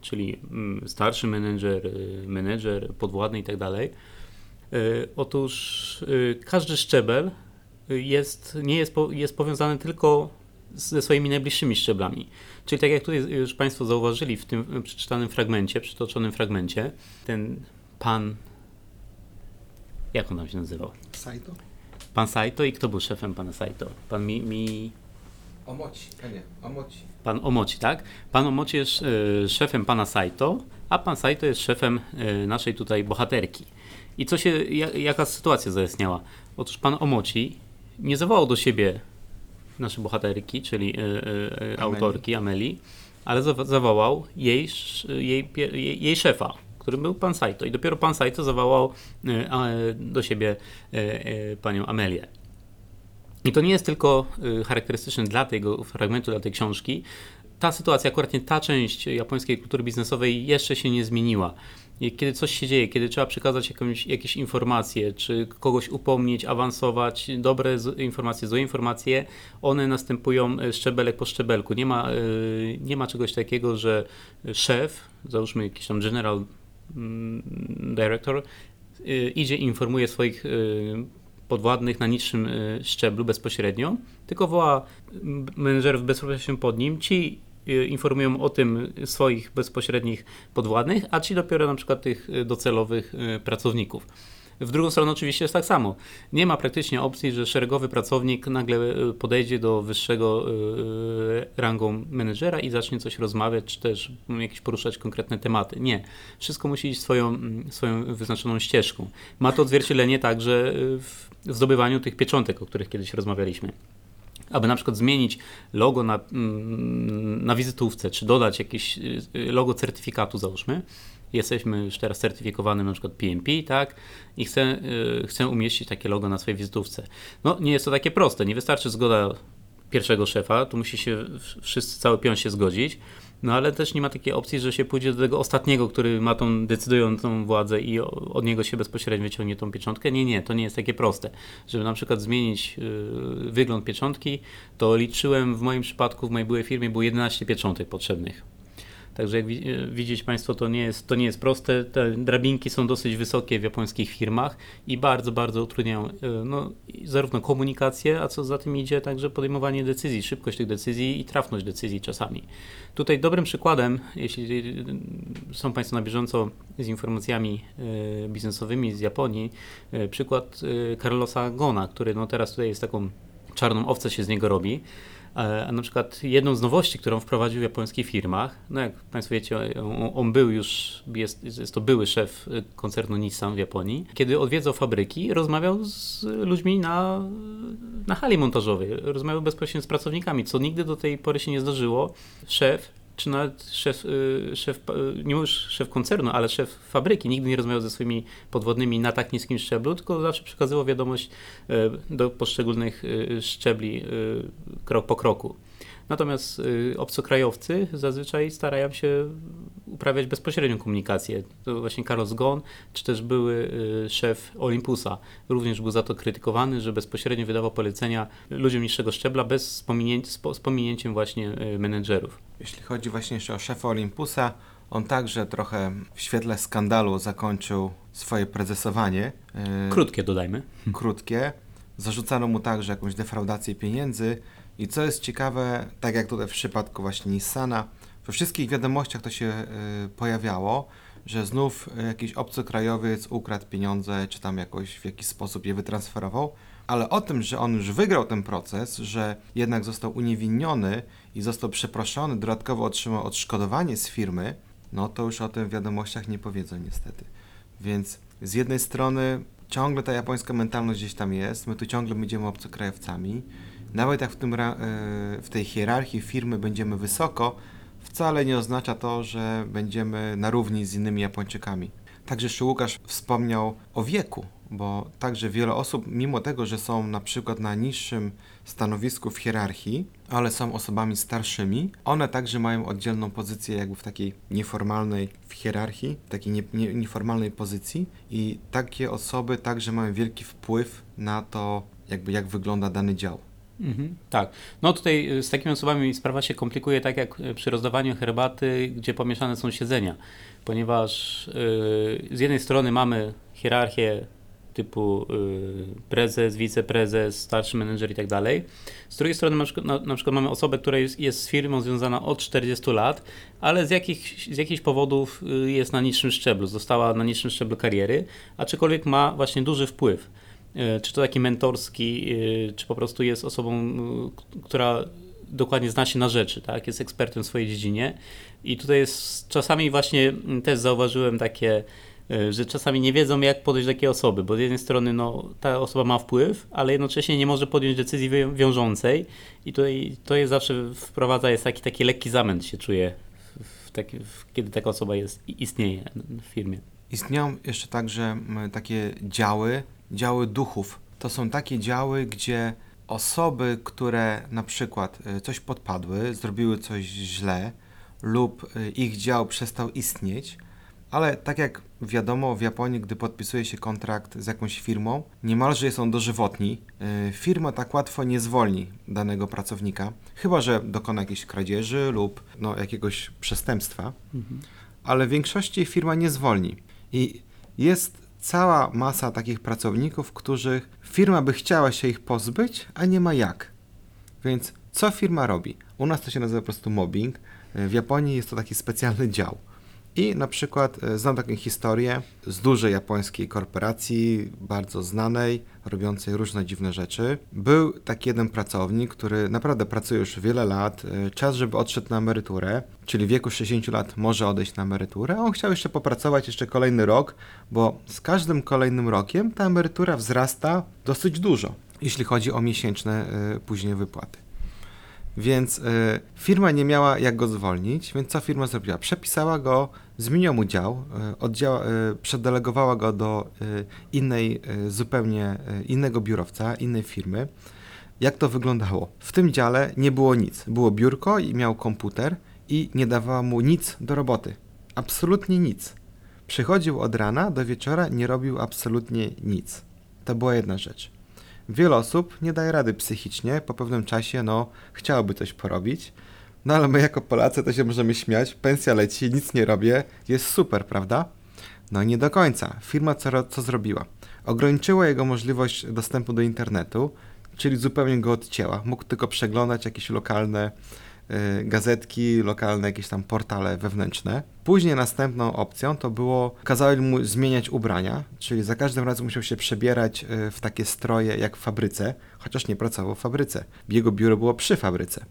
czyli mm, starszy menedżer, y, menedżer, podwładny i tak. Y, Otóż y, każdy szczebel jest, nie jest, jest powiązany tylko ze swoimi najbliższymi szczeblami. Czyli tak jak tutaj już Państwo zauważyli w tym przeczytanym fragmencie, przytoczonym fragmencie, ten pan, jak on tam się nazywał? Saito? Pan Saito i kto był szefem pana Saito? Pan mi, mi Omoci, a nie, Omoci. pan Omoci, tak? Pan Omoci jest e, szefem pana Saito, a pan Saito jest szefem e, naszej tutaj bohaterki. I co się, ja, jaka sytuacja zaistniała? Otóż pan Omoci nie zawołał do siebie naszej bohaterki, czyli e, e, autorki Ameli, ale zawo- zawołał jej, jej, jej, jej szefa, którym był pan Saito. I dopiero pan Saito zawołał e, do siebie e, e, panią Amelię. I to nie jest tylko charakterystyczne dla tego fragmentu, dla tej książki. Ta sytuacja, akurat nie ta część japońskiej kultury biznesowej jeszcze się nie zmieniła. Kiedy coś się dzieje, kiedy trzeba przekazać jakąś, jakieś informacje, czy kogoś upomnieć, awansować, dobre informacje, złe informacje, one następują szczebelek po szczebelku. Nie ma, nie ma czegoś takiego, że szef, załóżmy jakiś tam general mm, director, y, idzie i informuje swoich y, podwładnych na niższym y, szczeblu bezpośrednio, tylko woła m, menedżerów bezpośrednio pod nim, ci informują o tym swoich bezpośrednich podwładnych, a ci dopiero na przykład tych docelowych pracowników. W drugą stronę oczywiście jest tak samo. Nie ma praktycznie opcji, że szeregowy pracownik nagle y, podejdzie do wyższego y, rangą menedżera i zacznie coś rozmawiać, czy też mm, jakieś poruszać konkretne tematy. Nie. Wszystko musi iść swoją, mm, swoją wyznaczoną ścieżką. Ma to odzwierciedlenie także w zdobywaniu tych pieczątek, o których kiedyś rozmawialiśmy. Aby na przykład zmienić logo na, mm, na wizytówce, czy dodać jakieś logo certyfikatu, załóżmy. Jesteśmy już teraz certyfikowanym na przykład PMP, tak? I chcę, y, chcę umieścić takie logo na swojej wizytówce. No, nie jest to takie proste. Nie wystarczy zgoda pierwszego szefa, tu musi się wszyscy, cały pion się zgodzić. No ale też nie ma takiej opcji, że się pójdzie do tego ostatniego, który ma tą decydującą władzę i od niego się bezpośrednio wyciągnie tą pieczątkę. Nie, nie, to nie jest takie proste. Żeby na przykład zmienić y, wygląd pieczątki, to liczyłem w moim przypadku, w mojej byłej firmie było 11 pieczątek potrzebnych. Także jak e, widzieć Państwo, to nie, jest, to nie jest proste. Te drabinki są dosyć wysokie w japońskich firmach i bardzo, bardzo utrudniają e, no, zarówno komunikację, a co za tym idzie, także podejmowanie decyzji, szybkość tych decyzji i trafność decyzji czasami. Tutaj dobrym przykładem, jeśli e, są Państwo na bieżąco z informacjami biznesowymi z Japonii, przykład Carlosa Gona, który no, teraz tutaj jest taką czarną owcę się z niego robi. A na przykład jedną z nowości, którą wprowadził w japońskich firmach, no jak Państwo wiecie, on, był już, jest, jest to były szef koncernu Nissan w Japonii. Kiedy odwiedzał fabryki, rozmawiał z ludźmi na, na hali montażowej, rozmawiał bezpośrednio z pracownikami, co nigdy do tej pory się nie zdarzyło. Szef czy nawet szef, y, szef y, nie już szef koncernu, ale szef fabryki nigdy nie rozmawiał ze swoimi podwodnymi na tak niskim szczeblu, tylko zawsze przekazywał wiadomość y, do poszczególnych szczebli krok po kroku. Natomiast obcokrajowcy zazwyczaj starają się uprawiać bezpośrednią komunikację. To właśnie Carlos Ghosn, czy też były y, szef Olympusa, również był za to krytykowany, że bezpośrednio wydawał polecenia ludziom niższego szczebla bez z po- z pominięciem właśnie y, menedżerów. Jeśli chodzi właśnie jeszcze o szefa Olympusa, on także trochę w świetle skandalu zakończył swoje prezesowanie. Yy, Krótkie dodajmy. krótkie. Zarzucano mu także jakąś defraudację pieniędzy. I co jest ciekawe, tak jak tutaj w przypadku właśnie Nissana, we wszystkich wiadomościach to się y, pojawiało, że znów y, jakiś obcokrajowiec ukradł pieniądze, czy tam jakoś w jakiś sposób je wytransferował. Ale o tym, że on już wygrał ten proces, że jednak został uniewinniony i został przeproszony, dodatkowo otrzymał odszkodowanie z firmy, no to już o tym w wiadomościach nie powiedzą niestety. Więc z jednej strony ciągle ta japońska mentalność gdzieś tam jest, my tu ciągle będziemy obcokrajowcami. Nawet jak w, tym, e, w tej hierarchii firmy będziemy wysoko, wcale nie oznacza to, że będziemy na równi z innymi Japończykami. Także jeszcze Łukasz wspomniał o wieku, bo także wiele osób, mimo tego, że są na przykład na niższym stanowisku w hierarchii, ale są osobami starszymi, one także mają oddzielną pozycję jakby w takiej nieformalnej w hierarchii, w takiej nie, nie, nieformalnej pozycji i takie osoby także mają wielki wpływ na to, jakby jak wygląda dany dział. Mhm, tak. No tutaj y, z takimi osobami sprawa się komplikuje tak jak y, przy rozdawaniu herbaty, gdzie pomieszane są siedzenia, ponieważ y, z jednej strony mamy hierarchię typu y, prezes, wiceprezes, starszy menedżer i tak dalej. Z drugiej strony na przykład, na, na przykład mamy osobę, która jest, jest z firmą związana od 40 lat, ale z, z jakichś powodów y, jest na niższym szczeblu, została na niższym szczeblu kariery, aczkolwiek ma właśnie duży wpływ. E, czy to taki mentorski, e, czy po prostu jest osobą, która dokładnie zna się na rzeczy, tak? Jest ekspertem w swojej dziedzinie. I tutaj jest czasami właśnie też zauważyłem takie, e, że czasami nie wiedzą, jak podejść do takiej osoby, bo z jednej strony no, ta osoba ma wpływ, ale jednocześnie nie może podjąć decyzji wią- wiążącej i tutaj to jest zawsze wprowadza, jest taki, taki lekki zamęt się czuje, w, w kiedy taka osoba jest, istnieje w firmie. Istnieją jeszcze także takie działy, działy duchów. To są takie działy, gdzie osoby, które na przykład y, coś podpadły, zrobiły coś źle lub y, ich dział przestał istnieć, ale tak jak wiadomo, w Japonii, gdy podpisuje się kontrakt z jakąś firmą, niemalże on dożywotni. Y, Firma tak łatwo nie zwolni danego pracownika, chyba że dokona jakiejś kradzieży lub no, jakiegoś przestępstwa ale w większości firma nie zwolni. I jest cała masa takich pracowników, których firma by chciała się ich pozbyć, a nie ma jak. Więc co firma robi? U nas to się nazywa po prostu mobbing. W Japonii jest to taki specjalny dział. I na przykład e, znam taką historię z dużej japońskiej korporacji, bardzo znanej, robiącej różne dziwne rzeczy. Był taki jeden pracownik, który naprawdę pracuje już wiele lat, e, czas, żeby odszedł na emeryturę, czyli w wieku 60 lat może odejść na emeryturę, on chciał jeszcze popracować jeszcze kolejny rok, bo z każdym kolejnym rokiem ta emerytura wzrasta dosyć dużo, jeśli chodzi o miesięczne e, później wypłaty. Więc firma nie miała jak go zwolnić, więc co firma zrobiła? Przepisała go, zmieniła mu dział, y, oddziała, y, przedelegowała go do y, innej, zupełnie innego biurowca, innej firmy. Jak to wyglądało? W tym dziale nie było nic. Było biurko i miał komputer i nie dawała mu nic do roboty. Absolutnie nic. Przychodził od rana do wieczora, nie robił absolutnie nic. To była jedna rzecz. Wiele osób nie daje rady psychicznie, po pewnym czasie, no, chciałoby coś porobić, no ale my jako Polacy to się możemy śmiać, pensja leci, nic nie robię, jest super, prawda? No nie do końca. Firma co, co zrobiła? Ograniczyła jego możliwość dostępu do internetu, czyli zupełnie go odcięła. Mógł tylko przeglądać jakieś lokalne y, gazetki, lokalne jakieś tam portale wewnętrzne. Później następną opcją to było, kazali mu zmieniać ubrania, czyli za każdym razem musiał się przebierać y, w takie stroje jak w fabryce, chociaż nie pracował w fabryce. Jego biuro było przy fabryce.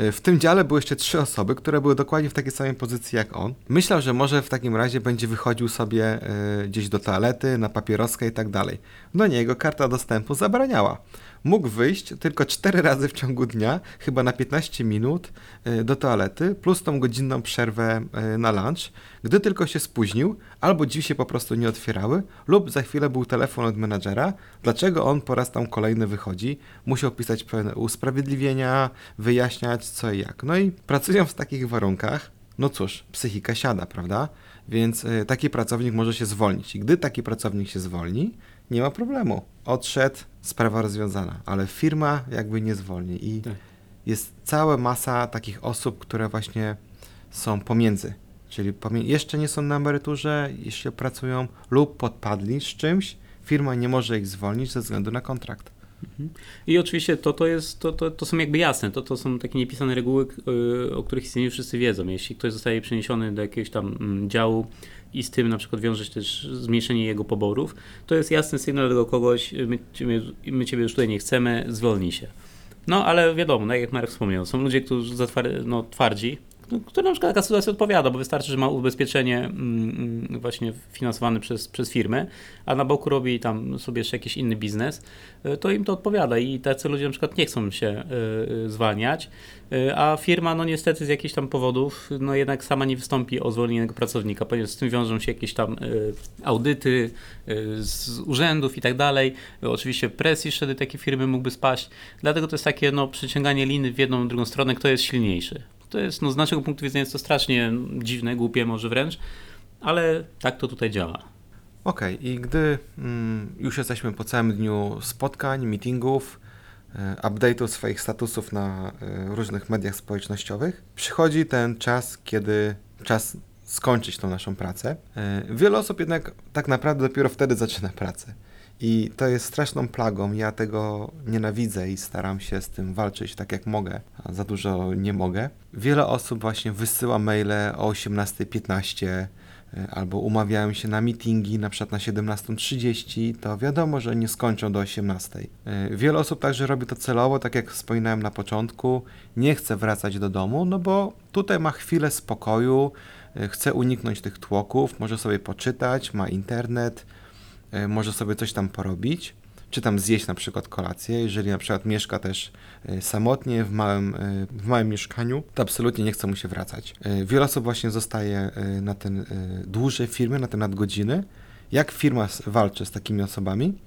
Y, W tym dziale były jeszcze trzy osoby, które były dokładnie w takiej samej pozycji jak on. Myślał, że może w takim razie będzie wychodził sobie y, gdzieś do toalety, na papieroskę i tak dalej. No nie, jego karta dostępu zabraniała. Mógł wyjść tylko 4 razy w ciągu dnia, chyba na 15 minut y, do toalety, plus tą godzinną przerwę y, na lunch. Gdy tylko się spóźnił, albo drzwi się po prostu nie otwierały, lub za chwilę był telefon od menadżera, dlaczego on po raz tam kolejny wychodzi, musiał pisać pewne usprawiedliwienia, wyjaśniać co i jak. No i pracując w takich warunkach, no cóż, psychika siada, prawda? Więc y, taki pracownik może się zwolnić. I gdy taki pracownik się zwolni, nie ma problemu. Odszedł, sprawa rozwiązana, ale firma jakby nie zwolni. I Tak. jest cała masa takich osób, które właśnie są pomiędzy. Czyli pomie- jeszcze nie są na emeryturze, jeszcze pracują lub podpadli z czymś, firma nie może ich zwolnić ze względu na kontrakt. I oczywiście to, to, jest, to, to, to są jakby jasne, to, to są takie niepisane reguły, y, o których istnieniu wszyscy wiedzą. Jeśli ktoś zostaje przeniesiony do jakiegoś tam mm, działu i z tym na przykład wiąże się też zmniejszenie jego poborów, to jest jasny sygnał do kogoś, y, my, my ciebie już tutaj nie chcemy, zwolnij się. No ale wiadomo, no, jak Marek wspomniał, są ludzie, którzy zatwar- no, twardzi, no, którym na przykład taka sytuacja odpowiada, bo wystarczy, że ma ubezpieczenie mm, mm, właśnie finansowane przez, przez firmę, a na boku robi tam sobie jeszcze jakiś inny biznes, y, to im to odpowiada i tacy ludzie na przykład nie chcą się y, y, zwalniać, a firma no niestety z jakichś tam powodów no jednak sama nie wystąpi o zwolnienie pracownika, ponieważ z tym wiążą się jakieś tam audyty z urzędów i tak dalej. Oczywiście prestiż wtedy takiej firmy mógłby spaść, dlatego to jest takie no przyciąganie liny w jedną, drugą stronę, kto jest silniejszy. To jest, no z naszego punktu widzenia jest to strasznie dziwne, głupie może wręcz, ale tak to tutaj działa. Okej, i gdy mm, już jesteśmy po całym dniu spotkań, meetingów, e, update'ów swoich statusów na e, różnych mediach społecznościowych, przychodzi ten czas, kiedy czas skończyć tą naszą pracę. E, wiele osób jednak tak naprawdę dopiero wtedy zaczyna pracę. I to jest straszną plagą. Ja tego nienawidzę i staram się z tym walczyć tak jak mogę, a za dużo nie mogę. Wiele osób właśnie wysyła maile o 18.15 e, albo umawiają się na meetingi na przykład na 17.30, to wiadomo, że nie skończą do 18.00. E, Wiele osób także robi to celowo, tak jak wspominałem na początku, nie chce wracać do domu, no bo tutaj ma chwilę spokoju, e, chce uniknąć tych tłoków, może sobie poczytać, ma internet, może sobie coś tam porobić, czy tam zjeść na przykład kolację, jeżeli na przykład mieszka też e, samotnie w małym, e, w małym mieszkaniu, to absolutnie nie chce mu się wracać. E, Wiele osób właśnie zostaje e, na ten e, dłużej w firmie, na te nadgodziny. Jak firma walczy z takimi osobami?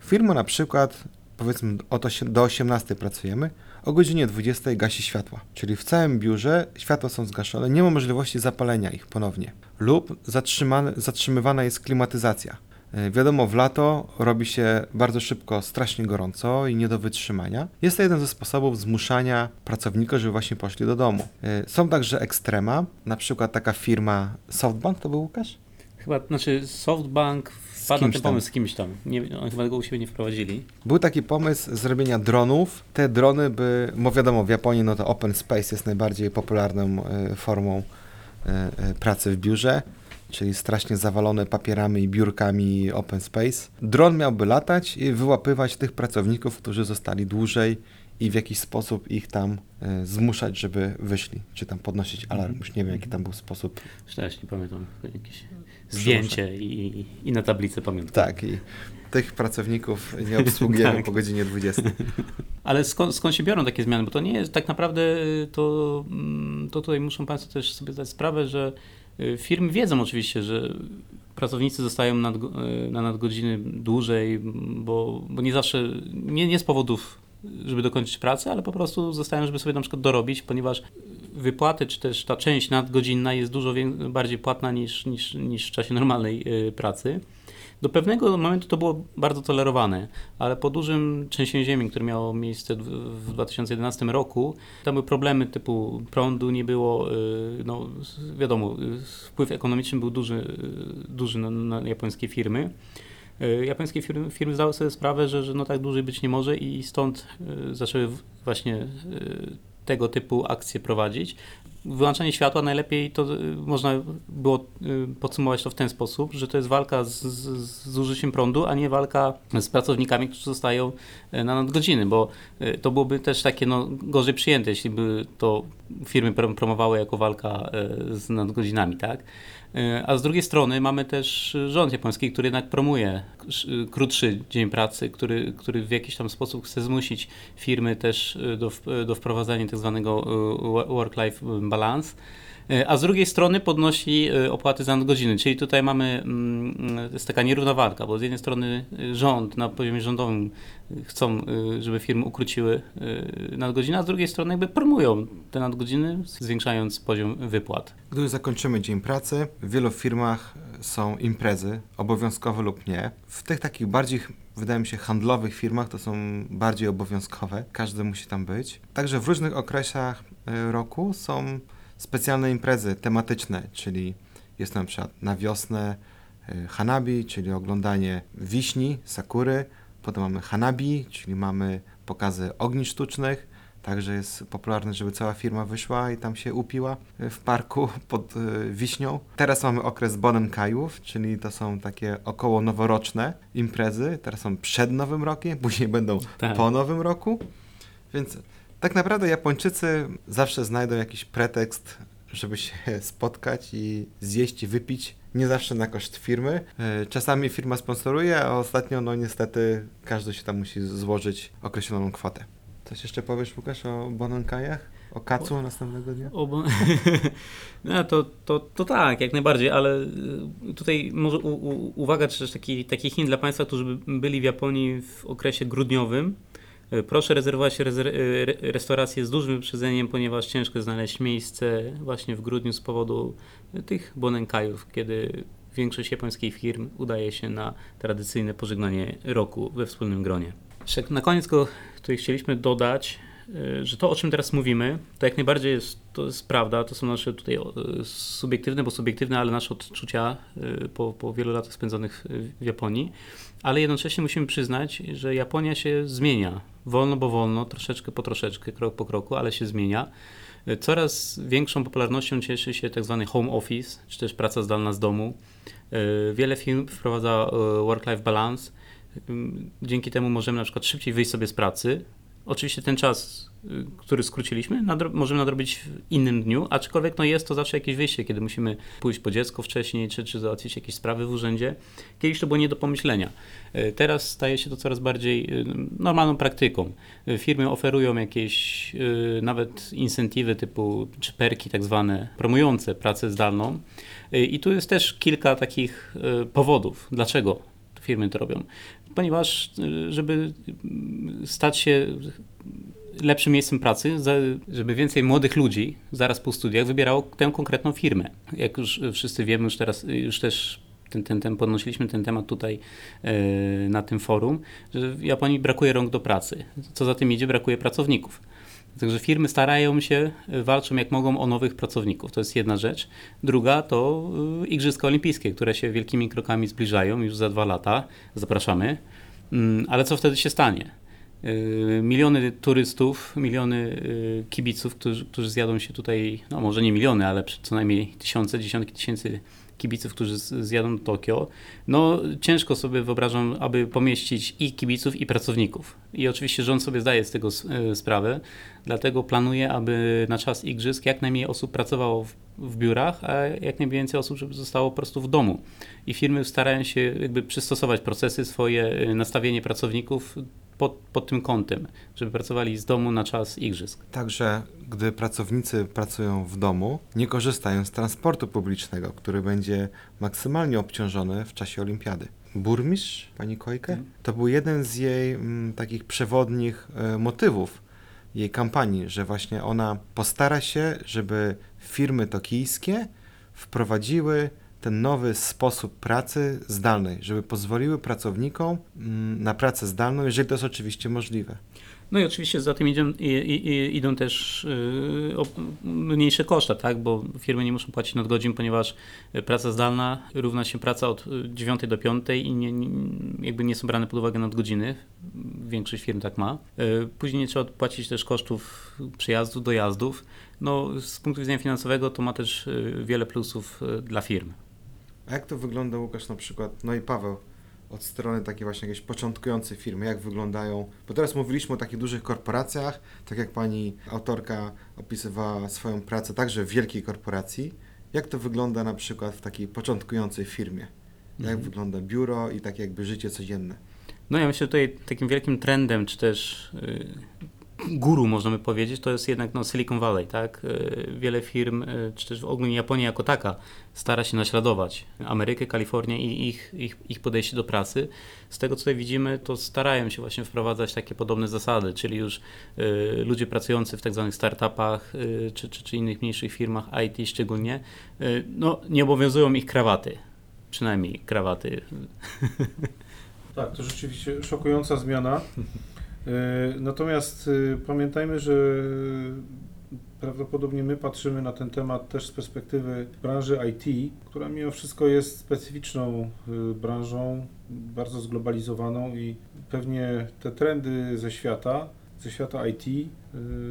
Firma na przykład, powiedzmy do 18 pracujemy, o godzinie 20 gasi światła. Czyli w całym biurze światła są zgaszone, nie ma możliwości zapalenia ich ponownie. Lub zatrzymywana jest klimatyzacja. E, Wiadomo, w lato robi się bardzo szybko strasznie gorąco i nie do wytrzymania. Jest to jeden ze sposobów zmuszania pracowników, żeby właśnie poszli do domu. E, Są także ekstrema, na przykład taka firma Softbank, to był Łukasz? Chyba, znaczy Softbank wpadł na ten tam. pomysł z kimś tam. Nie, oni chyba tego u siebie nie wprowadzili. Był taki pomysł zrobienia dronów. Te drony by, bo wiadomo, w Japonii no to open space jest najbardziej popularną e, formą pracy w biurze, czyli strasznie zawalone papierami i biurkami open space. Dron miałby latać i wyłapywać tych pracowników, którzy zostali dłużej i w jakiś sposób ich tam e, zmuszać, żeby wyszli, czy tam podnosić alarm. Już nie wiem, jaki tam był sposób. Też nie pamiętam. Jakieś zdjęcie i, i, na tablicy pamiętam. Tak, i tych pracowników nie obsługujemy Tak. po godzinie 20. Ale skąd, skąd się biorą takie zmiany? Bo to nie jest tak naprawdę, y, to, mm, to tutaj muszą Państwo też sobie zdać sprawę, że y, firmy wiedzą oczywiście, że pracownicy zostają nadgo- y, na nadgodziny dłużej, bo, bo nie zawsze, nie, nie z powodów, żeby dokończyć pracę, ale po prostu zostają, żeby sobie na przykład dorobić, ponieważ wypłaty, czy też ta część nadgodzinna jest dużo bardziej płatna niż, niż, niż w czasie normalnej y, pracy. Do pewnego momentu to było bardzo tolerowane, ale po dużym trzęsieniu ziemi, które miało miejsce w w 2011 roku, tam były problemy typu prądu nie było, y, no wiadomo, y, wpływ ekonomiczny był duży, y, duży na, na japońskie firmy. Japońskie firmy, firmy zdały sobie sprawę, że, że no tak dłużej być nie może i stąd zaczęły właśnie tego typu akcje prowadzić. Wyłączanie światła najlepiej to y, można było y, podsumować to w ten sposób, że to jest walka z, z, z użyciem prądu, a nie walka z pracownikami, którzy zostają na nadgodziny, bo y, to byłoby też takie no, gorzej przyjęte, jeśli by to firmy prom- promowały jako walka y, z nadgodzinami, tak? A z drugiej strony mamy też rząd japoński, który jednak promuje sz- krótszy dzień pracy, który, który w jakiś tam sposób chce zmusić firmy też do, do wprowadzania tak zwanego work-life balance. Y, A z drugiej strony podnosi y, opłaty za nadgodziny, czyli tutaj mamy, mm, jest taka nierównowaga, bo z jednej strony y, rząd na poziomie rządowym chcą, żeby firmy ukróciły nadgodziny, a z drugiej strony jakby promują te nadgodziny, zwiększając poziom wypłat. Gdy zakończymy dzień pracy, w wielu firmach są imprezy, obowiązkowe lub nie. W tych takich bardziej, wydaje mi się, handlowych firmach to są bardziej obowiązkowe. Każdy musi tam być. Także w różnych okresach e, roku są specjalne imprezy tematyczne, czyli jest na przykład na wiosnę e, hanabi, czyli oglądanie wiśni, sakury. Potem mamy hanabi, czyli mamy pokazy ogni sztucznych. Także jest popularne, żeby cała firma wyszła i tam się upiła y, w parku pod y, wiśnią. Teraz mamy okres Bonenkajów, czyli to są takie około noworoczne imprezy. Teraz są przed Nowym Rokiem, później będą Tak. po Nowym Roku. Więc tak naprawdę Japończycy zawsze znajdą jakiś pretekst, żeby się spotkać i zjeść i wypić. Nie zawsze na koszt firmy. Y, Czasami firma sponsoruje, a ostatnio, no niestety, każdy się tam musi złożyć określoną kwotę. Coś jeszcze powiesz, Łukasz, o Bononkajach? O kacu następnego dnia? Obo... no, to, to, to tak, jak najbardziej, ale y, tutaj może u, u, uwaga, czy też taki, taki hint dla Państwa, którzy by byli w Japonii w okresie grudniowym. Y, Proszę rezerwować rezer- re- restaurację z dużym wyprzedzeniem, ponieważ ciężko znaleźć miejsce właśnie w grudniu z powodu tych bonenkajów, kiedy większość japońskich firm udaje się na tradycyjne pożegnanie roku we wspólnym gronie. Na koniec tutaj chcieliśmy dodać, że to, o czym teraz mówimy, to jak najbardziej jest, to jest prawda, to są nasze tutaj y, subiektywne, bo subiektywne, ale nasze odczucia y, po, po wielu latach spędzonych y, w Japonii, ale jednocześnie musimy przyznać, że Japonia się zmienia, wolno bo wolno, troszeczkę po troszeczkę, krok po kroku, ale się zmienia. Y, Coraz większą popularnością cieszy się tak zwany home office, czy też praca zdalna z domu. Y, Wiele firm wprowadza y, work-life balance, Dzięki temu możemy na przykład szybciej wyjść sobie z pracy. Oczywiście ten czas, y, który skróciliśmy, nadro- możemy nadrobić w innym dniu, aczkolwiek no jest to zawsze jakieś wyjście, kiedy musimy pójść po dziecko wcześniej, czy, czy załatwić jakieś sprawy w urzędzie. Kiedyś to było nie do pomyślenia. Y, Teraz staje się to coraz bardziej y, normalną praktyką. Firmy oferują jakieś nawet incentywy typu, czy perki tak zwane, promujące pracę zdalną. I tu jest też kilka takich powodów, dlaczego firmy to robią. Ponieważ, y, żeby stać się lepszym miejscem pracy, żeby więcej młodych ludzi zaraz po studiach wybierało tę konkretną firmę. Jak już wszyscy wiemy, już teraz, już też ten, ten, ten, podnosiliśmy ten temat tutaj e, na tym forum, że w Japonii brakuje rąk do pracy. Co za tym idzie, brakuje pracowników. Także firmy starają się, y, walczą jak mogą o nowych pracowników. To jest jedna rzecz. Druga to y, Igrzyska Olimpijskie, które się wielkimi krokami zbliżają już za dwa lata. Zapraszamy. Mm, Ale co wtedy się stanie? Y, Miliony turystów, miliony kibiców, którzy, którzy zjadą się tutaj, no może nie miliony, ale co najmniej tysiące, dziesiątki tysięcy kibiców, którzy zjadą do Tokio. No ciężko sobie wyobrażam, aby pomieścić i kibiców, i pracowników. I oczywiście rząd sobie zdaje z tego y, sprawę, dlatego planuje, aby na czas igrzysk jak najmniej osób pracowało w, w biurach, a jak najwięcej osób, żeby zostało po prostu w domu. I firmy starają się jakby przystosować procesy swoje, y, nastawienie pracowników pod, pod tym kątem, żeby pracowali z domu na czas igrzysk. Także, gdy pracownicy pracują w domu, nie korzystają z transportu publicznego, który będzie maksymalnie obciążony w czasie olimpiady. Burmistrz, pani Kojke, Mhm. to był jeden z jej mm, takich przewodnich e, motywów jej kampanii, że właśnie ona postara się, żeby firmy tokijskie wprowadziły ten nowy sposób pracy zdalnej, żeby pozwoliły pracownikom mm, na pracę zdalną, jeżeli to jest oczywiście możliwe. No i oczywiście za tym idą, idą też y, mniejsze koszta, tak? bo firmy nie muszą płacić nadgodzin, ponieważ praca zdalna równa się praca od 9 do 5 i nie, jakby nie są brane pod uwagę nadgodziny. Większość firm tak ma. Y, później nie trzeba płacić też kosztów przyjazdów, dojazdów. No, z punktu widzenia finansowego to ma też y, wiele plusów dla firm. A jak to wygląda, Łukasz, na przykład, no i Paweł, od strony takiej właśnie jakiejś początkującej firmy, jak wyglądają, bo teraz mówiliśmy o takich dużych korporacjach, tak jak pani autorka opisywała swoją pracę także w wielkiej korporacji, jak to wygląda na przykład w takiej początkującej firmie? Jak Mhm. wygląda biuro i takie jakby życie codzienne? No ja myślę, że tutaj takim wielkim trendem, czy też y, guru, można by powiedzieć, to jest jednak no, Silicon Valley, tak? Y, Wiele firm, y, czy też ogólnie Japonia jako taka, stara się naśladować Amerykę, Kalifornię i ich, ich, ich podejście do pracy. Z tego, co tutaj widzimy, to starają się właśnie wprowadzać takie podobne zasady, czyli już y, ludzie pracujący w tak zwanych startupach, y, czy, czy, czy innych mniejszych firmach IT szczególnie, y, no, nie obowiązują ich krawaty. Przynajmniej krawaty. Tak, to rzeczywiście szokująca zmiana. E, Natomiast e, pamiętajmy, że prawdopodobnie my patrzymy na ten temat też z perspektywy branży IT, która mimo wszystko jest specyficzną e, branżą, bardzo zglobalizowaną i pewnie te trendy ze świata, ze świata IT,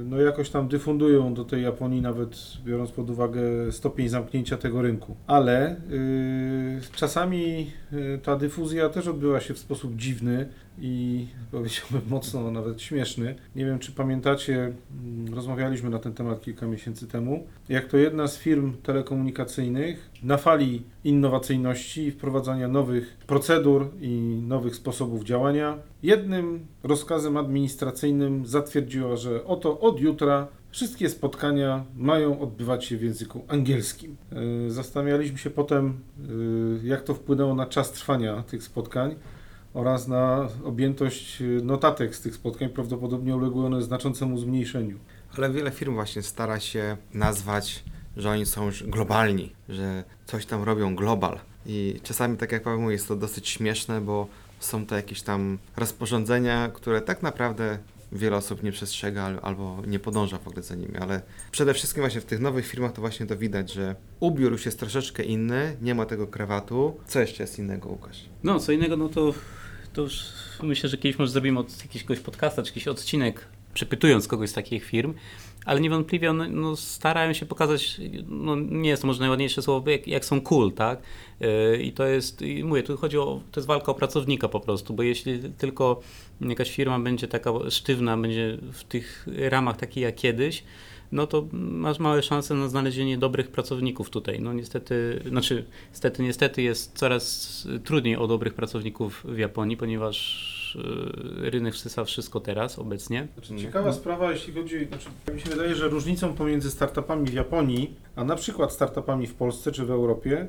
no jakoś tam dyfundują do tej Japonii, nawet biorąc pod uwagę stopień zamknięcia tego rynku. Ale y, czasami y, ta dyfuzja też odbyła się w sposób dziwny i powiedziałbym mocno nawet śmieszny. Nie wiem, czy pamiętacie, mm, rozmawialiśmy na ten temat kilka miesięcy temu, jak to jedna z firm telekomunikacyjnych na fali innowacyjności i wprowadzania nowych procedur i nowych sposobów działania, jednym rozkazem administracyjnym zatwierdziła, że oto od jutra Wszystkie spotkania mają odbywać się w języku angielskim. Yy, Zastanawialiśmy się potem, yy, jak to wpłynęło na czas trwania tych spotkań oraz na objętość yy, notatek z tych spotkań. Prawdopodobnie uległy one znaczącemu zmniejszeniu. Ale wiele firm właśnie stara się nazwać, że oni są już globalni, że coś tam robią global. I czasami, tak jak Paweł mówi, jest to dosyć śmieszne, bo są to jakieś tam rozporządzenia, które tak naprawdę wiele osób nie przestrzega al- albo nie podąża w ogóle za nimi, ale przede wszystkim właśnie w tych nowych firmach to właśnie to widać, że ubiór już jest troszeczkę inny, nie ma tego krawatu. Co jeszcze jest innego, Łukasz? No, co innego, no to, to już myślę, że kiedyś może zrobimy od jakiegoś podcasta, czy jakiś odcinek, przepytując kogoś z takich firm, ale niewątpliwie one no, starają się pokazać, no nie jest to może najładniejsze słowo, jak, jak są cool, tak? Yy, I to jest, i mówię, tu chodzi o, to jest walka o pracownika po prostu, bo jeśli tylko jakaś firma będzie taka sztywna, będzie w tych ramach takiej jak kiedyś, no to masz małe szanse na znalezienie dobrych pracowników tutaj. No niestety, znaczy niestety, niestety jest coraz trudniej o dobrych pracowników w Japonii, ponieważ e, rynek wsysa wszystko teraz obecnie. Znaczy, ciekawa sprawa, jeśli chodzi, znaczy, mi się wydaje, że różnicą pomiędzy startupami w Japonii, a na przykład startupami w Polsce czy w Europie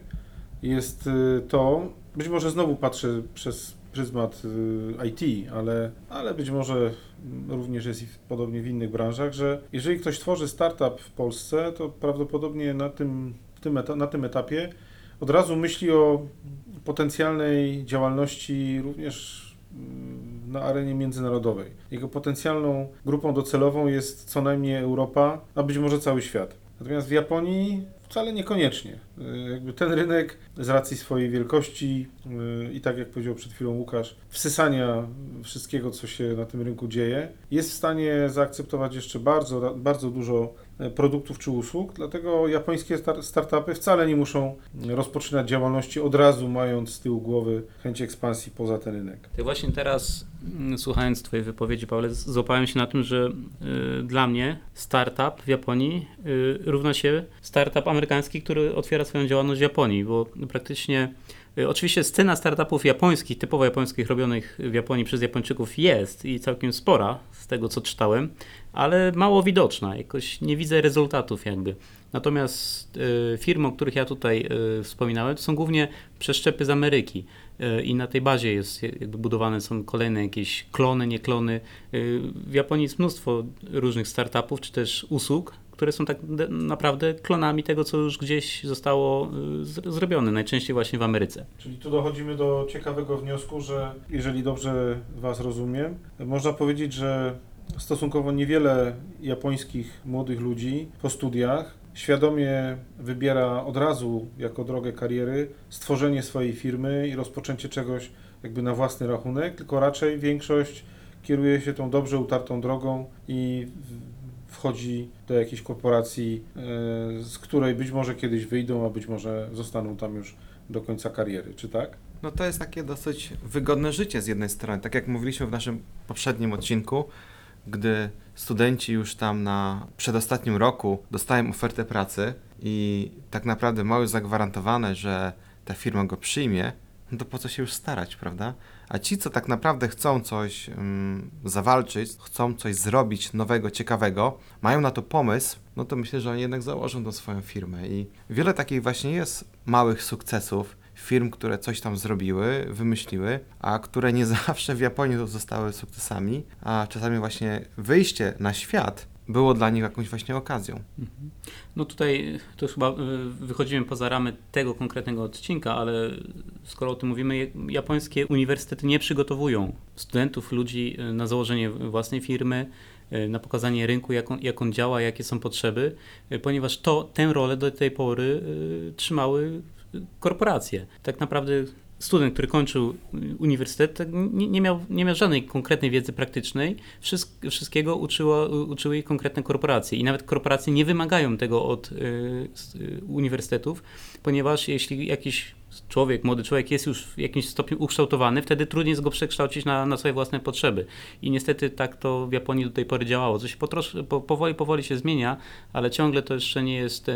jest y, to, być może znowu patrzę przez pryzmat y, IT, ale, ale być może mm, również jest i podobnie w innych branżach, że jeżeli ktoś tworzy startup w Polsce, to prawdopodobnie na tym, tym, na tym etapie od razu myśli o potencjalnej działalności również mm, na arenie międzynarodowej. Jego potencjalną grupą docelową jest co najmniej Europa, a być może cały świat. Natomiast w Japonii wcale niekoniecznie. Y, Jakby ten rynek z racji swojej wielkości y, i tak jak powiedział przed chwilą Łukasz, wsysania wszystkiego, co się na tym rynku dzieje, jest w stanie zaakceptować jeszcze bardzo, bardzo dużo e, produktów czy usług, dlatego japońskie star- startupy wcale nie muszą rozpoczynać działalności od razu, mając z tyłu głowy chęć ekspansji poza ten rynek. Tak właśnie teraz, mm, słuchając Twojej wypowiedzi, Paweł, złapałem się na tym, że y, dla mnie startup w Japonii y, równa się startup amerykański, który otwiera swoją działalność w Japonii, bo praktycznie oczywiście scena startupów japońskich, typowo japońskich, robionych w Japonii przez Japończyków jest i całkiem spora, z tego co czytałem, ale mało widoczna, jakoś nie widzę rezultatów jakby. Natomiast y, firmy, o których ja tutaj y, wspominałem, to są głównie przeszczepy z Ameryki. Y, I na tej bazie jest jakby budowane są kolejne jakieś klony, nie klony. Y, W Japonii jest mnóstwo różnych startupów czy też usług, które są tak naprawdę klonami tego, co już gdzieś zostało y, zrobione, najczęściej właśnie w Ameryce. Czyli tu dochodzimy do ciekawego wniosku, że jeżeli dobrze Was rozumiem, można powiedzieć, że stosunkowo niewiele japońskich młodych ludzi po studiach świadomie wybiera od razu jako drogę kariery stworzenie swojej firmy i rozpoczęcie czegoś jakby na własny rachunek, tylko raczej większość kieruje się tą dobrze utartą drogą i wchodzi do jakiejś korporacji, e, z której być może kiedyś wyjdą, a być może zostaną tam już do końca kariery, czy tak? No to jest takie dosyć wygodne życie z jednej strony. Tak jak mówiliśmy w naszym poprzednim odcinku, gdy studenci już tam na przedostatnim roku dostają ofertę pracy i tak naprawdę ma już zagwarantowane, że ta firma go przyjmie, to po co się już starać, prawda? A ci, co tak naprawdę chcą coś mm, zawalczyć, chcą coś zrobić nowego, ciekawego, mają na to pomysł, no to myślę, że oni jednak założą tą swoją firmę. I wiele takich właśnie jest małych sukcesów, firm, które coś tam zrobiły, wymyśliły, a które nie zawsze w Japonii zostały sukcesami, a czasami właśnie wyjście na świat było dla nich jakąś właśnie okazją. No tutaj to już chyba y, wychodzimy poza ramy tego konkretnego odcinka, ale skoro o tym mówimy, japońskie uniwersytety nie przygotowują studentów, ludzi y, na założenie własnej firmy, y, na pokazanie rynku, jak on, jak on działa, jakie są potrzeby, ponieważ to, tę rolę do tej pory trzymały korporacje. Tak naprawdę student, który kończył y, uniwersytet, tak nie, nie, miał, nie miał żadnej konkretnej wiedzy praktycznej. Wszyst, wszystkiego uczyło, uczyły ich konkretne korporacje. I nawet korporacje nie wymagają tego od y, y, uniwersytetów, ponieważ jeśli jakiś człowiek, młody człowiek jest już w jakimś stopniu ukształtowany, wtedy trudniej jest go przekształcić na, na swoje własne potrzeby. I niestety tak to w Japonii do tej pory działało. Potrosz, po, powoli, powoli się zmienia, ale ciągle to jeszcze nie jest e,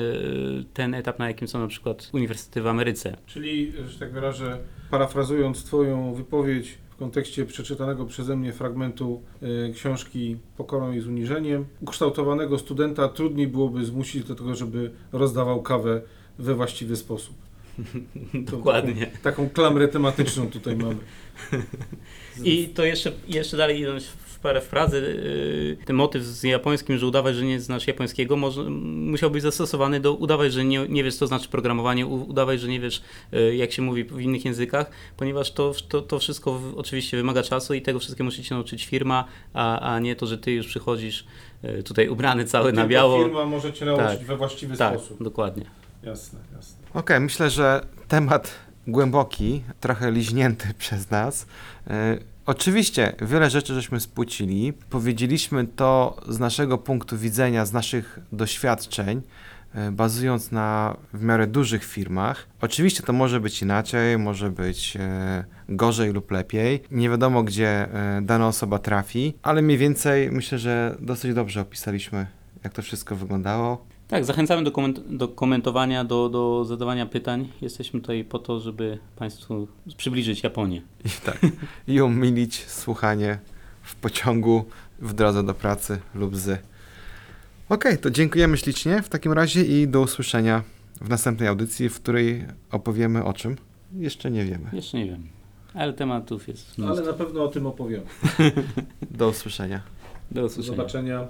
ten etap, na jakim są na przykład uniwersytety w Ameryce. Czyli, że tak wyrażę, parafrazując Twoją wypowiedź w kontekście przeczytanego przeze mnie fragmentu y, książki Pokorą i z uniżeniem, ukształtowanego studenta trudniej byłoby zmusić do tego, żeby rozdawał kawę we właściwy sposób. Dokładnie. Taką, taką klamrę tematyczną tutaj mamy. I to jeszcze, jeszcze dalej idąc w parę frazy, yy, ten motyw z japońskim, że udawać, że nie znasz japońskiego, może, musiał być zastosowany do udawać, że nie, nie wiesz, co znaczy programowanie, udawać, że nie wiesz, yy, jak się mówi w innych językach, ponieważ to, to, to wszystko w, oczywiście wymaga czasu i tego wszystkiego musi cię nauczyć firma, a, a nie to, że ty już przychodzisz yy, tutaj ubrany cały na biało. Firma może Cię nauczyć Tak. we właściwy Tak, sposób. dokładnie. Jasne, jasne. Okej, myślę, że temat głęboki, trochę liźnięty przez nas. E, oczywiście wiele rzeczy żeśmy spłucili. Powiedzieliśmy to z naszego punktu widzenia, z naszych doświadczeń, e, bazując na w miarę dużych firmach. Oczywiście to może być inaczej, może być e, gorzej lub lepiej. Nie wiadomo, gdzie dana osoba trafi, ale mniej więcej myślę, że dosyć dobrze opisaliśmy, jak to wszystko wyglądało. Tak, zachęcamy do, koment- do komentowania, do, do zadawania pytań. Jesteśmy tutaj po to, żeby Państwu przybliżyć Japonię. I tak, i umilić słuchanie w pociągu, w drodze do pracy lub z. Okej, to dziękujemy ślicznie w takim razie i do usłyszenia w następnej audycji, w której opowiemy o czym. Jeszcze nie wiemy. Jeszcze nie wiem, ale tematów jest Ale mnóstwo. na pewno o tym opowiem. Do usłyszenia. Do Do usłyszenia. zobaczenia.